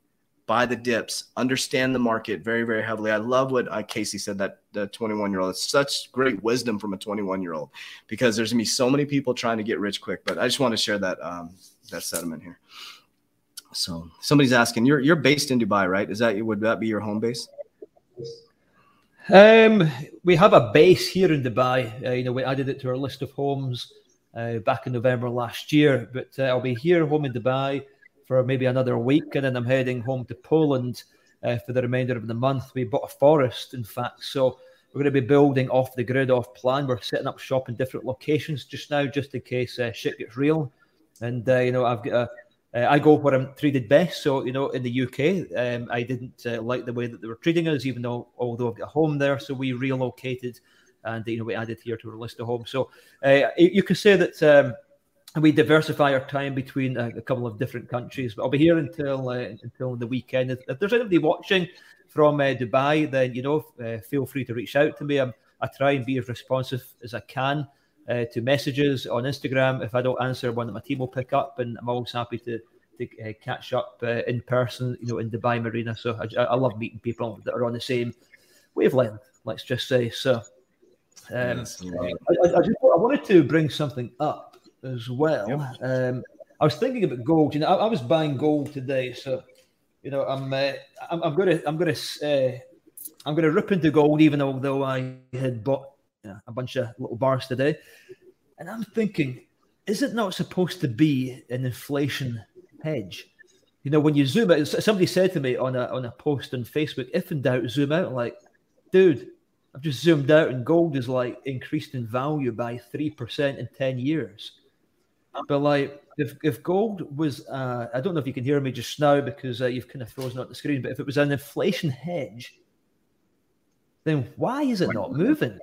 buy the dips understand the market very very heavily i love what uh, casey said that the 21 year old it's such great wisdom from a 21 year old because there's gonna be so many people trying to get rich quick but i just want to share that um, that sentiment here so somebody's asking you're you're based in dubai right is that would that be your home base um, we have a base here in Dubai. Uh, you know, we added it to our list of homes uh, back in November last year. But uh, I'll be here home in Dubai for maybe another week, and then I'm heading home to Poland uh, for the remainder of the month. We bought a forest, in fact, so we're going to be building off the grid, off plan. We're setting up shop in different locations just now, just in case uh, shit gets real. And uh, you know, I've got a uh, I go where I'm treated best. So, you know, in the UK, um, I didn't uh, like the way that they were treating us, even though, although I've got a home there. So we relocated and, you know, we added here to our list of homes. So uh, you could say that um, we diversify our time between a, a, couple of different countries. But I'll be here until uh, until the weekend. If, there's anybody watching from uh, Dubai, then, you know, uh, feel free to reach out to me. I'm, I try and be as responsive as I can uh, to messages on Instagram. If I don't answer, one that my team will pick up, and I'm always happy to to uh, catch up uh, in person, you know, in Dubai Marina. So I, I, love meeting people that are on the same wavelength. Let's just say so. Um, yes, I, I, just, I, wanted to bring something up as well. Yep. Um, I was thinking about gold. You know, I, was buying gold today, so you know, I'm uh, I'm, I'm, gonna I'm gonna uh, I'm gonna rip into gold, even though I had bought yeah, a bunch of little bars today. And I'm thinking, is it not supposed to be an inflation hedge? You know, when you zoom out, somebody said to me on a on a post on Facebook, if in doubt, zoom out. Like, dude, I've just zoomed out and gold is like increased in value by three percent in ten years. But like, if if gold was, uh, I don't know if you can hear me just now because uh, you've kind of frozen out the screen. But if it was an inflation hedge, then why is it not moving?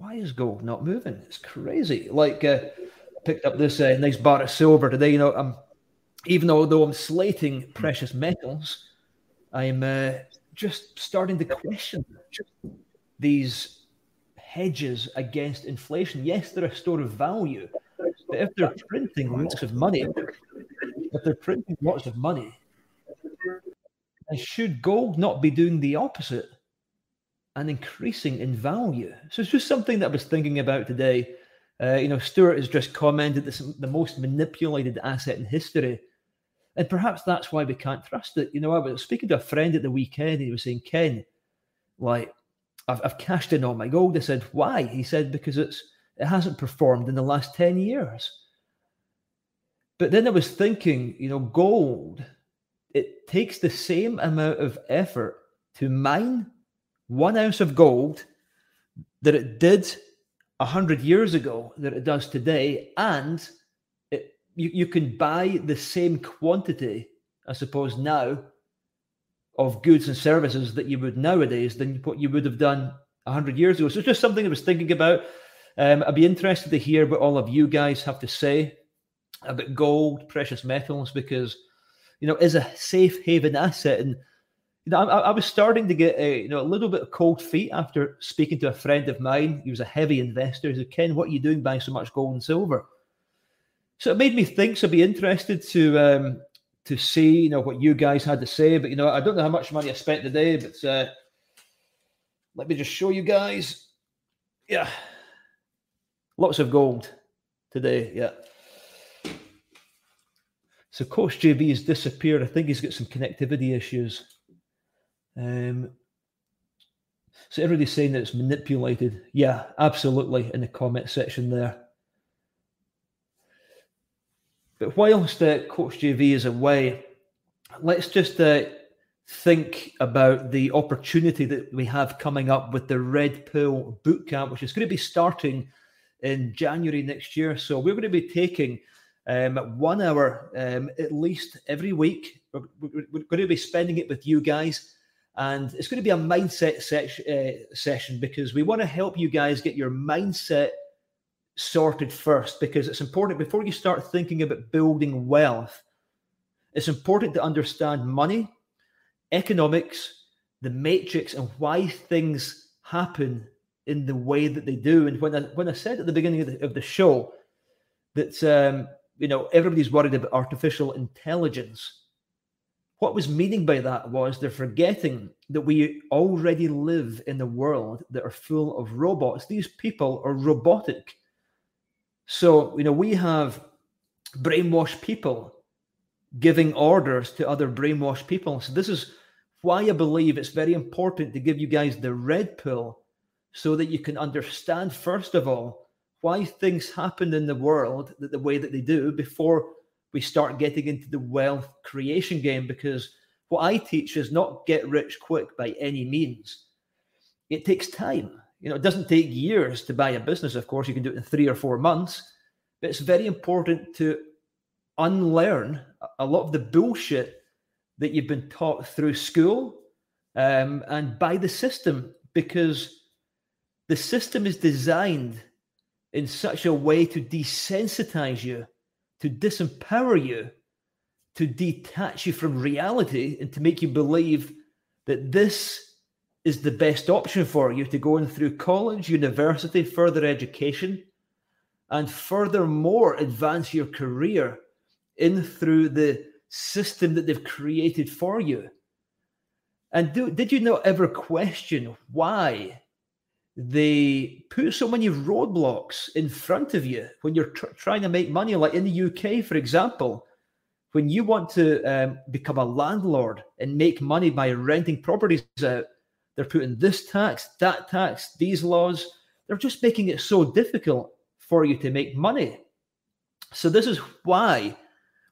why is gold not moving? It's crazy. Like, uh, picked up this uh, nice bar of silver today. You know, I'm even though I'm slating precious metals, I'm uh, just starting to question these hedges against inflation. Yes, they're a store of value, but if they're printing lots of money, if they're printing lots of money, should gold not be doing the opposite? and increasing in value. So it's just something that I was thinking about today. Uh, you know, Stuart has just commented this the most manipulated asset in history. And perhaps that's why we can't trust it. You know, I was speaking to a friend at the weekend and he was saying, Ken, like, I've, I've cashed in all my gold. I said, why? He said, because it's it hasn't performed in the last 10 years. But then I was thinking, you know, gold, it takes the same amount of effort to mine one ounce of gold that it did a hundred years ago that it does today, and it, you, you can buy the same quantity, I suppose, now of goods and services that you would nowadays than what you would have done a hundred years ago. So it's just something I was thinking about. Um, I'd be interested to hear what all of you guys have to say about gold, precious metals, because you know, is a safe haven asset and you know, I, I, was starting to get a you know a little bit of cold feet after speaking to a friend of mine. He was a heavy investor. He said, "Ken, what are you doing buying so much gold and silver?" So it made me think. So I'd be interested to um, to see you know what you guys had to say. But you know, I don't know how much money I spent today, but uh, let me just show you guys. Yeah, lots of gold today. Yeah. So Coach JV has disappeared. I think he's got some connectivity issues. Um, so everybody's saying that it's manipulated. Yeah, absolutely. In the comment section there. But whilst uh, Coach JV is away, let's just uh, think about the opportunity that we have coming up with the Red Pill Bootcamp, which is going to be starting in January next year. So we're going to be taking um, one hour um, at least every week. We're, we're, going to be spending it with you guys. And it's going to be a mindset uh, session because we want to help you guys get your mindset sorted first because it's important before you start thinking about building wealth. It's important to understand money, economics, the matrix, and why things happen in the way that they do. And when I when I said at the beginning of the, of the show that um, you know everybody's worried about artificial intelligence, what was meaning by that was they're forgetting that we already live in a world that are full of robots. These people are robotic. So, you know, we have brainwashed people giving orders to other brainwashed people. So, this is why I believe it's very important to give you guys the red pill so that you can understand, first of all, why things happen in the world that the way that they do before we start getting into the wealth creation game because what I teach is not get rich quick by any means. It takes time. You know, it doesn't take years to buy a business, of course, you can do it in three or four months, but it's very important to unlearn a lot of the bullshit that you've been taught through school um, and by the system because the system is designed in such a way to desensitize you to disempower you, to detach you from reality, and to make you believe that this is the best option for you to go in through college, university, further education, and furthermore advance your career in through the system that they've created for you. And do, did you not ever question why they put so many roadblocks in front of you when you're tr- trying to make money. Like in the UK, for example, when you want to um, become a landlord and make money by renting properties out, they're putting this tax, that tax, these laws. They're just making it so difficult for you to make money. So this is why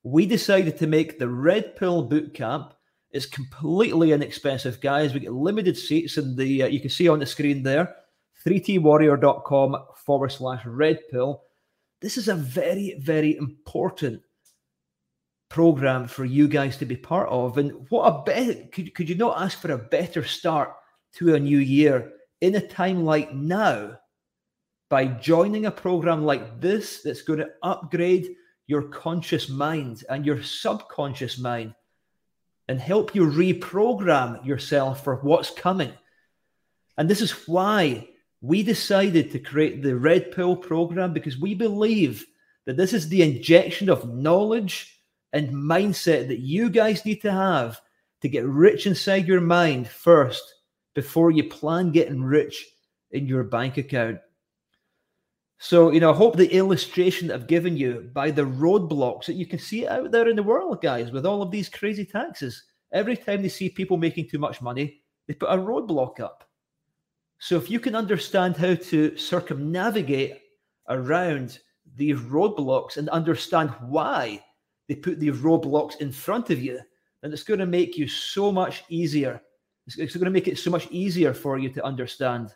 we decided to make the Red Pill Boot Camp. It's completely inexpensive, guys. We get limited seats, and the uh, you can see on the screen there 3twarrior.com forward slash red pill. This is a very, very important program for you guys to be part of. And what a better could, could you not ask for a better start to a new year in a time like now by joining a program like this that's going to upgrade your conscious mind and your subconscious mind and help you reprogram yourself for what's coming. And this is why we decided to create the Red Pill program because we believe that this is the injection of knowledge and mindset that you guys need to have to get rich inside your mind first before you plan getting rich in your bank account. So, you know, I hope the illustration that I've given you by the roadblocks that you can see out there in the world, guys, with all of these crazy taxes. Every time they see people making too much money, they put a roadblock up. So if you can understand how to circumnavigate around these roadblocks and understand why they put these roadblocks in front of you, then it's going to make you so much easier. It's, it's going to make it so much easier for you to understand.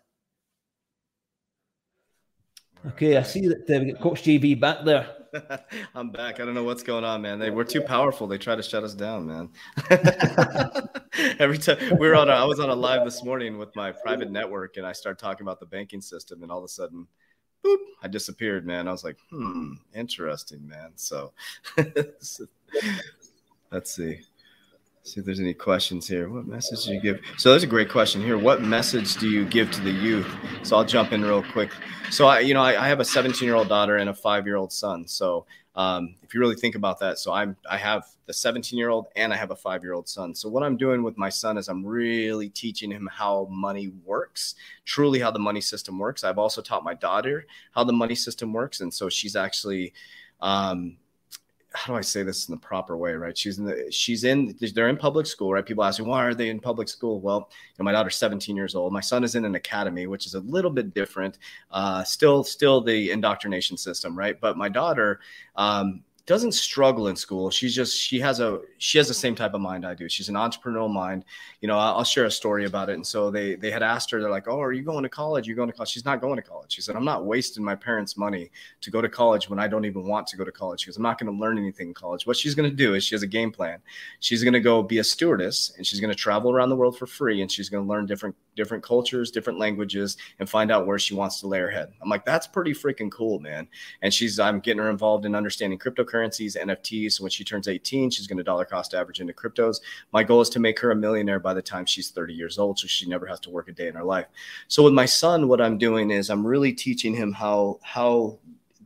Okay, I see that uh, we got Coach JV back there. I'm back. I don't know what's going on, man. They were too powerful. They tried to shut us down, man. Every time we were on, a, I was on a live this morning with my private network, and I started talking about the banking system, and all of a sudden, boop, I disappeared, man. I was like, hmm, interesting, man. So let's see. See if there's any questions here. What message do you give? So there's a great question here. What message do you give to the youth? So I'll jump in real quick. So I, you know, I, I have a 17 year old daughter and a five year old son. So um, if you really think about that, so I'm I have the 17 year old and I have a five year old son. So what I'm doing with my son is I'm really teaching him how money works, truly how the money system works. I've also taught my daughter how the money system works, and so she's actually um, how do I say this in the proper way, right? She's in the, she's in, they're in public school, right? People ask me, why are they in public school? Well, you know, my daughter's 17 years old. My son is in an academy, which is a little bit different. Uh, still, still the indoctrination system, right? But my daughter, um, doesn't struggle in school. She's just she has a she has the same type of mind I do. She's an entrepreneurial mind. You know, I'll share a story about it. And so they they had asked her, they're like, "Oh, are you going to college? You're going to college?" She's not going to college. She said, "I'm not wasting my parents' money to go to college when I don't even want to go to college." because "I'm not going to learn anything in college." What she's going to do is she has a game plan. She's going to go be a stewardess and she's going to travel around the world for free and she's going to learn different different cultures, different languages, and find out where she wants to lay her head. I'm like, that's pretty freaking cool, man. And she's, I'm getting her involved in understanding cryptocurrencies, NFTs. So when she turns 18, she's going to dollar cost average into cryptos. My goal is to make her a millionaire by the time she's 30 years old, so she never has to work a day in her life. So with my son, what I'm doing is I'm really teaching him how how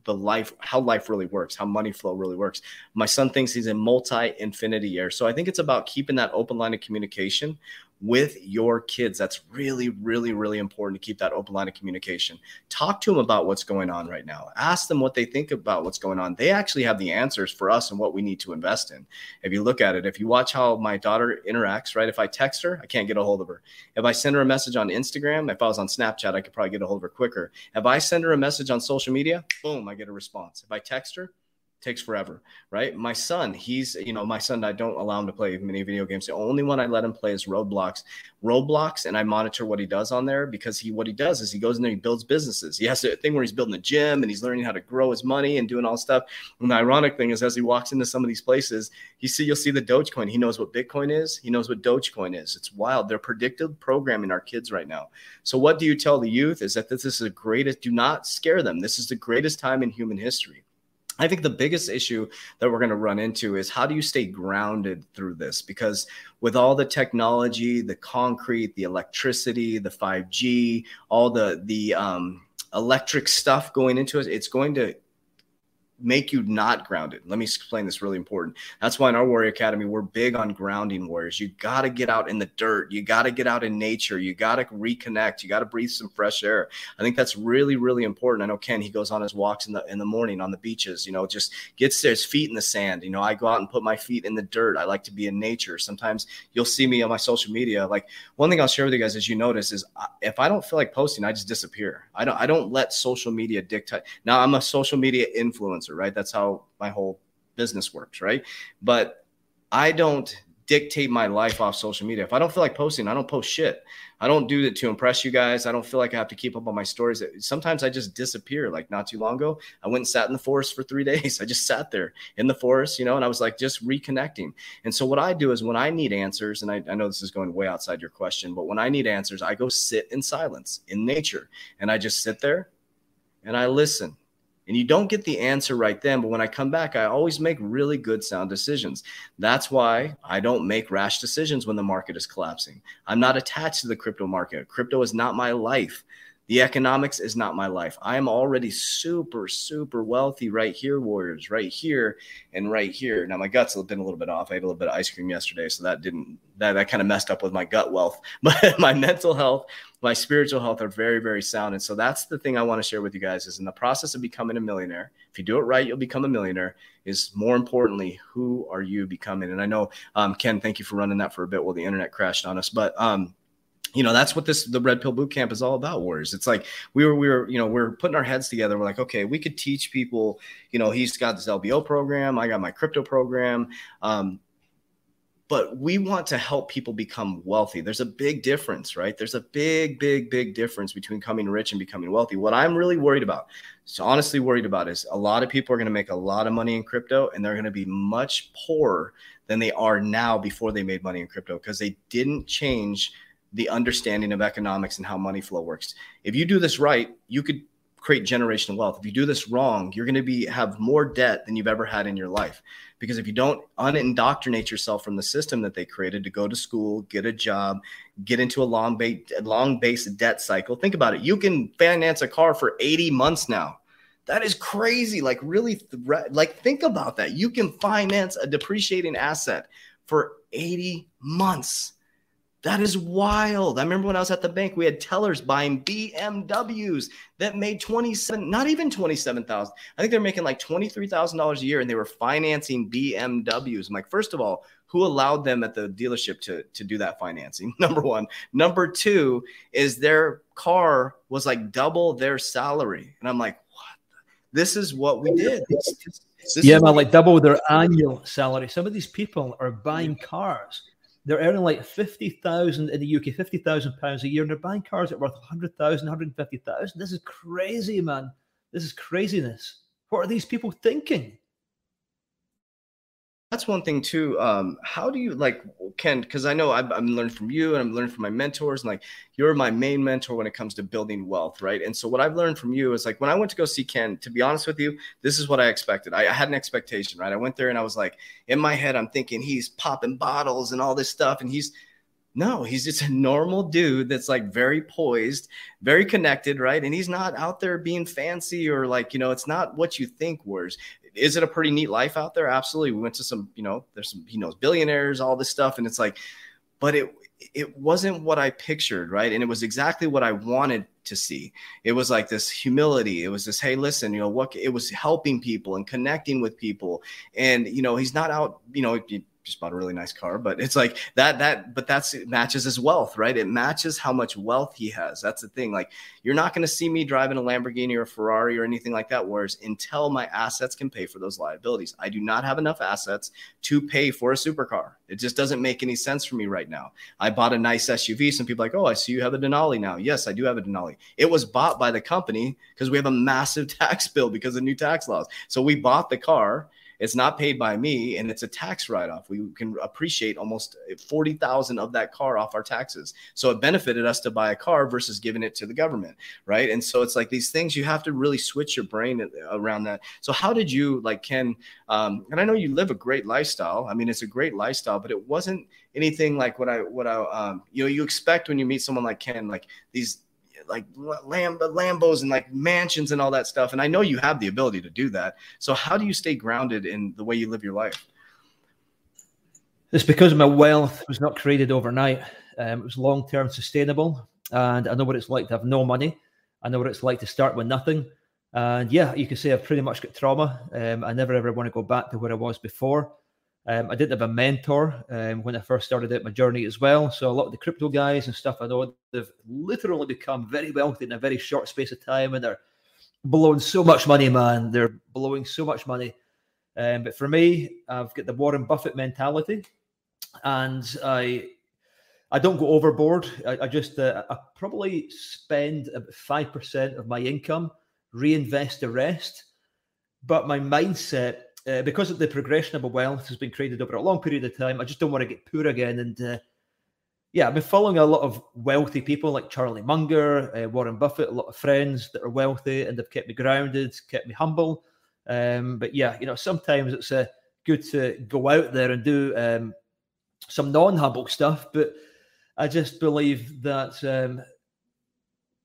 the life how life really works how money flow really works my son thinks he's a multi infinity year so i think it's about keeping that open line of communication with your kids. That's really, really, really important to keep that open line of communication. Talk to them about what's going on right now. Ask them what they think about what's going on. They actually have the answers for us and what we need to invest in. If you look at it, if you watch how my daughter interacts, right? If I text her, I can't get a hold of her. If I send her a message on Instagram, if I was on Snapchat, I could probably get a hold of her quicker. If I send her a message on social media, boom, I get a response. If I text her, takes forever, right? My son, he's, you know, my son, I don't allow him to play many video games. The only one I let him play is Roblox. Roblox, and I monitor what he does on there because he, what he does is he goes in there, he builds businesses. He has a thing where he's building a gym and he's learning how to grow his money and doing all stuff. And the ironic thing is, as he walks into some of these places, you see, you'll see the Dogecoin. He knows what Bitcoin is. He knows what Dogecoin is. It's wild. They're predictive programming our kids right now. So what do you tell the youth is that this is the greatest, do not scare them. This is the greatest time in human history I think the biggest issue that we're going to run into is how do you stay grounded through this? Because with all the technology, the concrete, the electricity, the 5G, all the the um, electric stuff going into it, it's going to make you not grounded. Let me explain this really important. That's why in our Warrior Academy, we're big on grounding warriors. You got to get out in the dirt. You got to get out in nature. You got to reconnect. You got to breathe some fresh air. I think that's really, really important. I know Ken, he goes on his walks in the in the morning on the beaches, you know, just gets his feet in the sand. You know, I go out and put my feet in the dirt. I like to be in nature. Sometimes you'll see me on my social media. Like one thing I'll share with you guys, as you notice, is if I don't feel like posting, I just disappear. I don't I don't let social media dictate. Now I'm a social media influencer right? That's how my whole business works, right? But I don't dictate my life off social media. If I don't feel like posting, I don't post shit. I don't do it to impress you guys. I don't feel like I have to keep up on my stories. Sometimes I just disappear. Like not too long ago, I went and sat in the forest for three days. I just sat there in the forest, you know, and I was like just reconnecting. And so what I do is when I need answers, and I, I know this is going way outside your question, but when I need answers, I go sit in silence in nature and I just sit there and I listen and you don't get the answer right then. But when I come back, I always make really good sound decisions. That's why I don't make rash decisions when the market is collapsing. I'm not attached to the crypto market. Crypto is not my life. The economics is not my life. I am already super, super wealthy right here, Warriors, right here and right here. Now my guts have been a little bit off. I ate a little bit of ice cream yesterday, so that didn't that that kind of messed up with my gut wealth. But my mental health, my spiritual health are very, very sound. And so that's the thing I want to share with you guys is in the process of becoming a millionaire. If you do it right, you'll become a millionaire. Is more importantly, who are you becoming? And I know um, Ken, thank you for running that for a bit while the internet crashed on us, but um, you know that's what this the red pill boot camp is all about warriors. It's like we were we were you know we're putting our heads together. We're like okay we could teach people you know he's got this lbo program i got my crypto program um, but we want to help people become wealthy. There's a big difference right? There's a big big big difference between coming rich and becoming wealthy. What i'm really worried about so honestly worried about is a lot of people are going to make a lot of money in crypto and they're going to be much poorer than they are now before they made money in crypto because they didn't change the understanding of economics and how money flow works. If you do this right, you could create generational wealth. If you do this wrong, you're going to be have more debt than you've ever had in your life. Because if you don't unindoctrinate yourself from the system that they created to go to school, get a job, get into a long base long base debt cycle, think about it. You can finance a car for 80 months now. That is crazy. Like really, like think about that. You can finance a depreciating asset for 80 months. That is wild. I remember when I was at the bank, we had tellers buying BMWs that made 27, not even 27,000. I think they're making like $23,000 a year and they were financing BMWs. I'm like, first of all, who allowed them at the dealership to, to do that financing? Number one. Number two is their car was like double their salary. And I'm like, what? This is what we did. This, this yeah, man, like double their annual salary. Some of these people are buying cars they're earning like 50,000 in the UK, 50,000 pounds a year, and they're buying cars that are worth 100,000, 150,000. This is crazy, man. This is craziness. What are these people thinking? That's one thing too. Um, how do you like Ken? Because I know I'm, I'm, learning from you and I'm learning from my mentors, and like you're my main mentor when it comes to building wealth, right? And so what I've learned from you is like when I went to go see Ken. To be honest with you, this is what I expected. I, I had an expectation, right? I went there and I was like, in my head, I'm thinking he's popping bottles and all this stuff, and he's no, he's just a normal dude that's like very poised, very connected, right? And he's not out there being fancy or like, you know, it's not what you think Whereas is it a pretty neat life out there? Absolutely. We went to some, you know, there's some, he knows billionaires, all this stuff. And it's like, but it, it wasn't what I pictured, right? And it was exactly what I wanted to see. It was like this humility. It was this, hey, listen, you know, what it was helping people and connecting with people. And, you know, he's not out, you know, just bought a really nice car, but it's like that, that, but that's matches his wealth, right? It matches how much wealth he has. That's the thing. Like, you're not going to see me driving a Lamborghini or a Ferrari or anything like that. Whereas until my assets can pay for those liabilities, I do not have enough assets to pay for a supercar. It just doesn't make any sense for me right now. I bought a nice SUV. Some people like, oh, I see you have a Denali now. Yes, I do have a Denali. It was bought by the company because we have a massive tax bill because of new tax laws. So we bought the car it's not paid by me, and it's a tax write off. We can appreciate almost forty thousand of that car off our taxes. So it benefited us to buy a car versus giving it to the government, right? And so it's like these things you have to really switch your brain around that. So how did you like Ken? Um, and I know you live a great lifestyle. I mean, it's a great lifestyle, but it wasn't anything like what I what I um, you know you expect when you meet someone like Ken, like these like Lamb, Lambos and like mansions and all that stuff. And I know you have the ability to do that. So how do you stay grounded in the way you live your life? It's because my wealth was not created overnight. Um, it was long term sustainable. And I know what it's like to have no money. I know what it's like to start with nothing. And yeah, you can say I've pretty much got trauma. Um, I never ever want to go back to where I was before. Um, I didn't have a mentor um, when I first started out my journey as well. So a lot of the crypto guys and stuff I know they've literally become very wealthy in a very short space of time, and they're blowing so much money, man. They're blowing so much money. Um, but for me, I've got the Warren Buffett mentality, and I I don't go overboard. I, I just uh, I probably spend about five percent of my income, reinvest the rest. But my mindset uh, because of the progression of my wealth has been created over a long period of time. I just don't want to get poor again. And uh, yeah, I've been following a lot of wealthy people like Charlie Munger, uh, Warren Buffett, a lot of friends that are wealthy and they've kept me grounded, kept me humble. Um, but yeah, you know, sometimes it's uh, good to go out there and do um, some non humble stuff. But I just believe that. Um,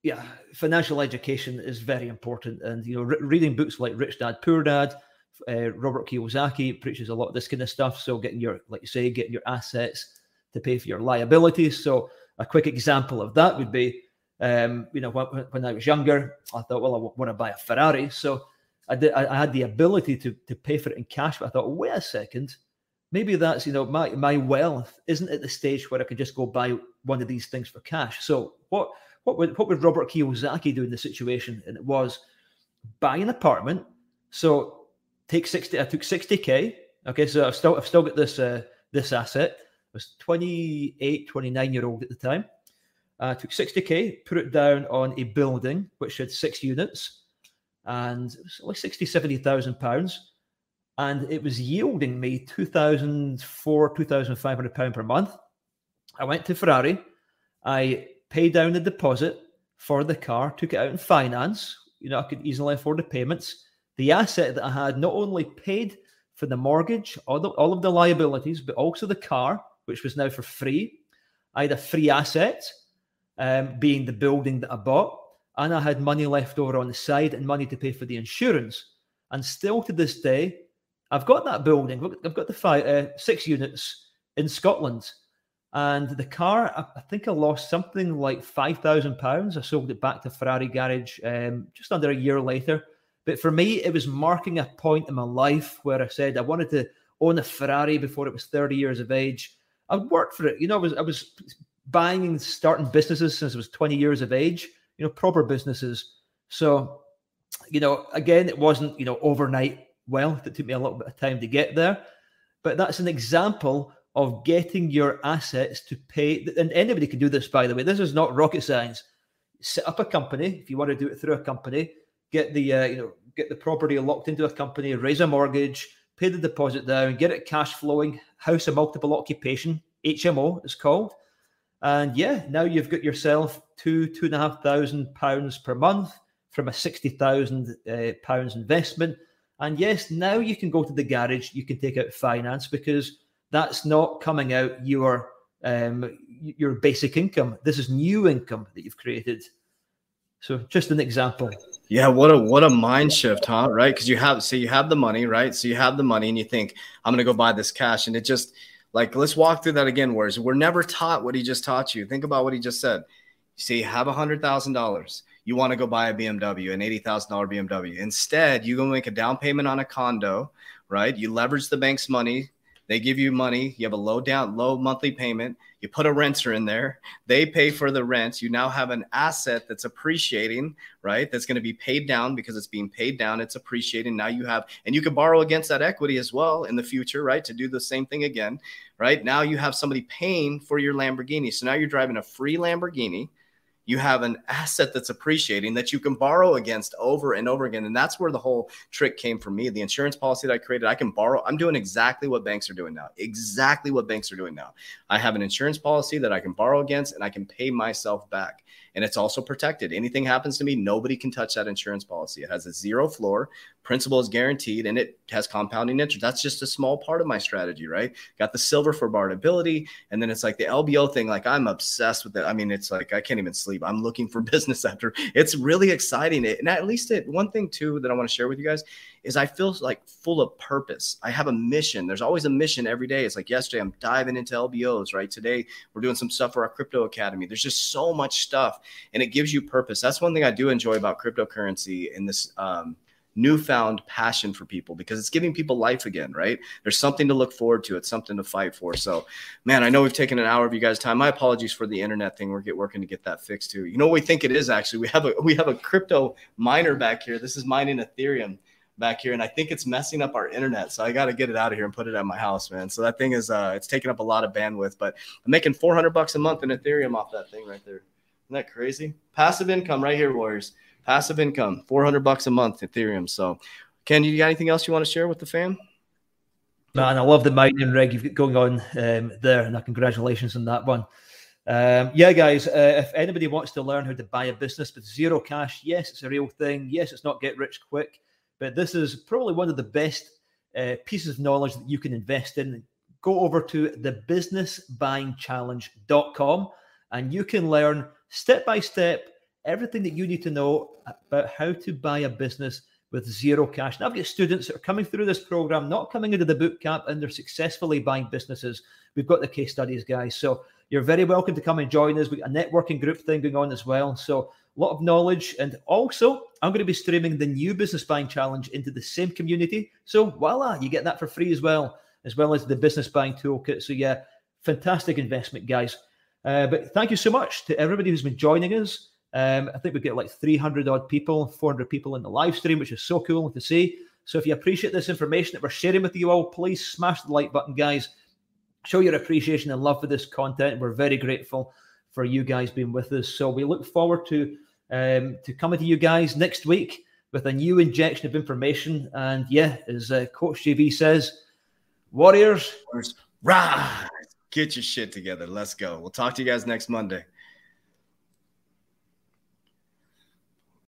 yeah, financial education is very important, and you know, re- reading books like Rich Dad Poor Dad, uh, Robert Kiyosaki preaches a lot of this kind of stuff. So getting your, like you say, getting your assets to pay for your liabilities. So a quick example of that would be, um, you know, when, when, I was younger, I thought, well, I want to buy a Ferrari. So I did. I, I had the ability to to pay for it in cash. But I thought, wait a second, maybe that's you know my my wealth isn't at the stage where I could just go buy one of these things for cash. So what what would what would Robert Kiyosaki do in the situation? And it was buy an apartment. So take 60 i took 60k okay so i've still i've still got this uh, this asset. I was 28 29 year old at the time. I took 60k put it down on a building which had six units and it was like 60 70000 pounds. And it was yielding me 2004 2500 pound per month. I went to ferrari. I paid down the deposit for the car took it out in finance. You know, I could easily afford the payments. The asset that I had not only paid for the mortgage, all, the, all of the liabilities, but also the car, which was now for free. I had a free asset, um, being the building that I bought, and I had money left over on the side and money to pay for the insurance. And still to this day, I've got that building. I've got the five, uh, six units in Scotland. And the car, I, think I lost something like £5,000. I sold it back to Ferrari Garage um, just under a year later. But for me, it was marking a point in my life where I said I wanted to own a Ferrari before it was 30 years of age. I worked for it. You know, I was, I was buying and starting businesses since I was 20 years of age, you know, proper businesses. So, you know, again, it wasn't, you know, overnight wealth. It took me a little bit of time to get there. But that's an example of getting your assets to pay. And anybody can do this, by the way. This is not rocket science. Set up a company if you want to do it through a company. Get the uh, you know get the property locked into a company, raise a mortgage, pay the deposit down, get it cash flowing. House of multiple occupation (HMO) is called. And yeah, now you've got yourself two two and a half thousand pounds per month from a sixty thousand uh, pounds investment. And yes, now you can go to the garage, you can take out finance because that's not coming out your um, your basic income. This is new income that you've created. So just an example. Yeah, what a what a mind shift, huh? Right? Because you have so you have the money, right? So you have the money and you think, I'm gonna go buy this cash. And it just like let's walk through that again. Whereas we're never taught what he just taught you. Think about what he just said. You see, you have a hundred thousand dollars. You want to go buy a BMW, an eighty thousand dollar BMW. Instead, you go make a down payment on a condo, right? You leverage the bank's money they give you money. You have a low down, low monthly payment. You put a renter in there. They pay for the rent. You now have an asset that's appreciating, right? That's going to be paid down because it's being paid down. It's appreciating. Now you have, and you can borrow against that equity as well in the future, right? To do the same thing again, right? Now you have somebody paying for your Lamborghini. So now you're driving a free Lamborghini you have an asset that's appreciating that you can borrow against over and over again. And that's where the whole trick came for me. The insurance policy that I created, I can borrow. I'm doing exactly what banks are doing now. Exactly what banks are doing now. I have an insurance policy that I can borrow against and I can pay myself back and it's also protected. Anything happens to me, nobody can touch that insurance policy. It has a zero floor, principal is guaranteed, and it has compounding interest. That's just a small part of my strategy, right? Got the silver for borrowability, and then it's like the LBO thing. Like I'm obsessed with it. I mean, it's like I can't even sleep. I'm looking for business after. It's really exciting. And at least it one thing too that I want to share with you guys is I feel like full of purpose. I have a mission. There's always a mission every day. It's like yesterday, I'm diving into LBOs, right? Today, we're doing some stuff for our crypto academy. There's just so much stuff and it gives you purpose. That's one thing I do enjoy about cryptocurrency in this um, newfound passion for people because it's giving people life again, right? There's something to look forward to. It's something to fight for. So, man, I know we've taken an hour of you guys' time. My apologies for the internet thing. We're get working to get that fixed too. You know what we think it is actually? We have a we have a crypto miner back here. This is mining Ethereum back here, and I think it's messing up our internet. So I got to get it out of here and put it at my house, man. So that thing is uh, it's taking up a lot of bandwidth, but I'm making 400 bucks a month in Ethereum off that thing right there. Isn't that crazy? Passive income right here, Warriors. Passive income, 400 bucks a month Ethereum. So, Ken, you got anything else you want to share with the fam? Man, I love the mining rig you've got going on um, there, and congratulations on that one. Um, yeah, guys, uh, if anybody wants to learn how to buy a business with zero cash, yes, it's a real thing. Yes, it's not get rich quick. But this is probably one of the best uh, pieces of knowledge that you can invest in. Go over to thebusinessbuyingchallenge.com and you can learn step by step everything that you need to know about how to buy a business with zero cash. Now, I've got students that are coming through this program, not coming into the boot camp, and they're successfully buying businesses. We've got the case studies, guys. So you're very welcome to come and join us. We've got a networking group thing going on as well. So a lot of knowledge. And also, I'm going to be streaming the new Business Buying Challenge into the same community. So voila, you get that for free as well, as well as the Business Buying Toolkit. So yeah, fantastic investment, guys. Uh, but thank you so much to everybody who's been joining us. Um, I think we get like 300 odd people, 400 people in the live stream, which is so cool to see. So if you appreciate this information that we're sharing with you all, please smash the like button, guys. Show your appreciation and love for this content. We're very grateful for you guys being with us. So we look forward to um, to coming to you guys next week with a new injection of information. And yeah, as uh, Coach JV says, Warriors, rise, get your shit together. Let's go. We'll talk to you guys next Monday.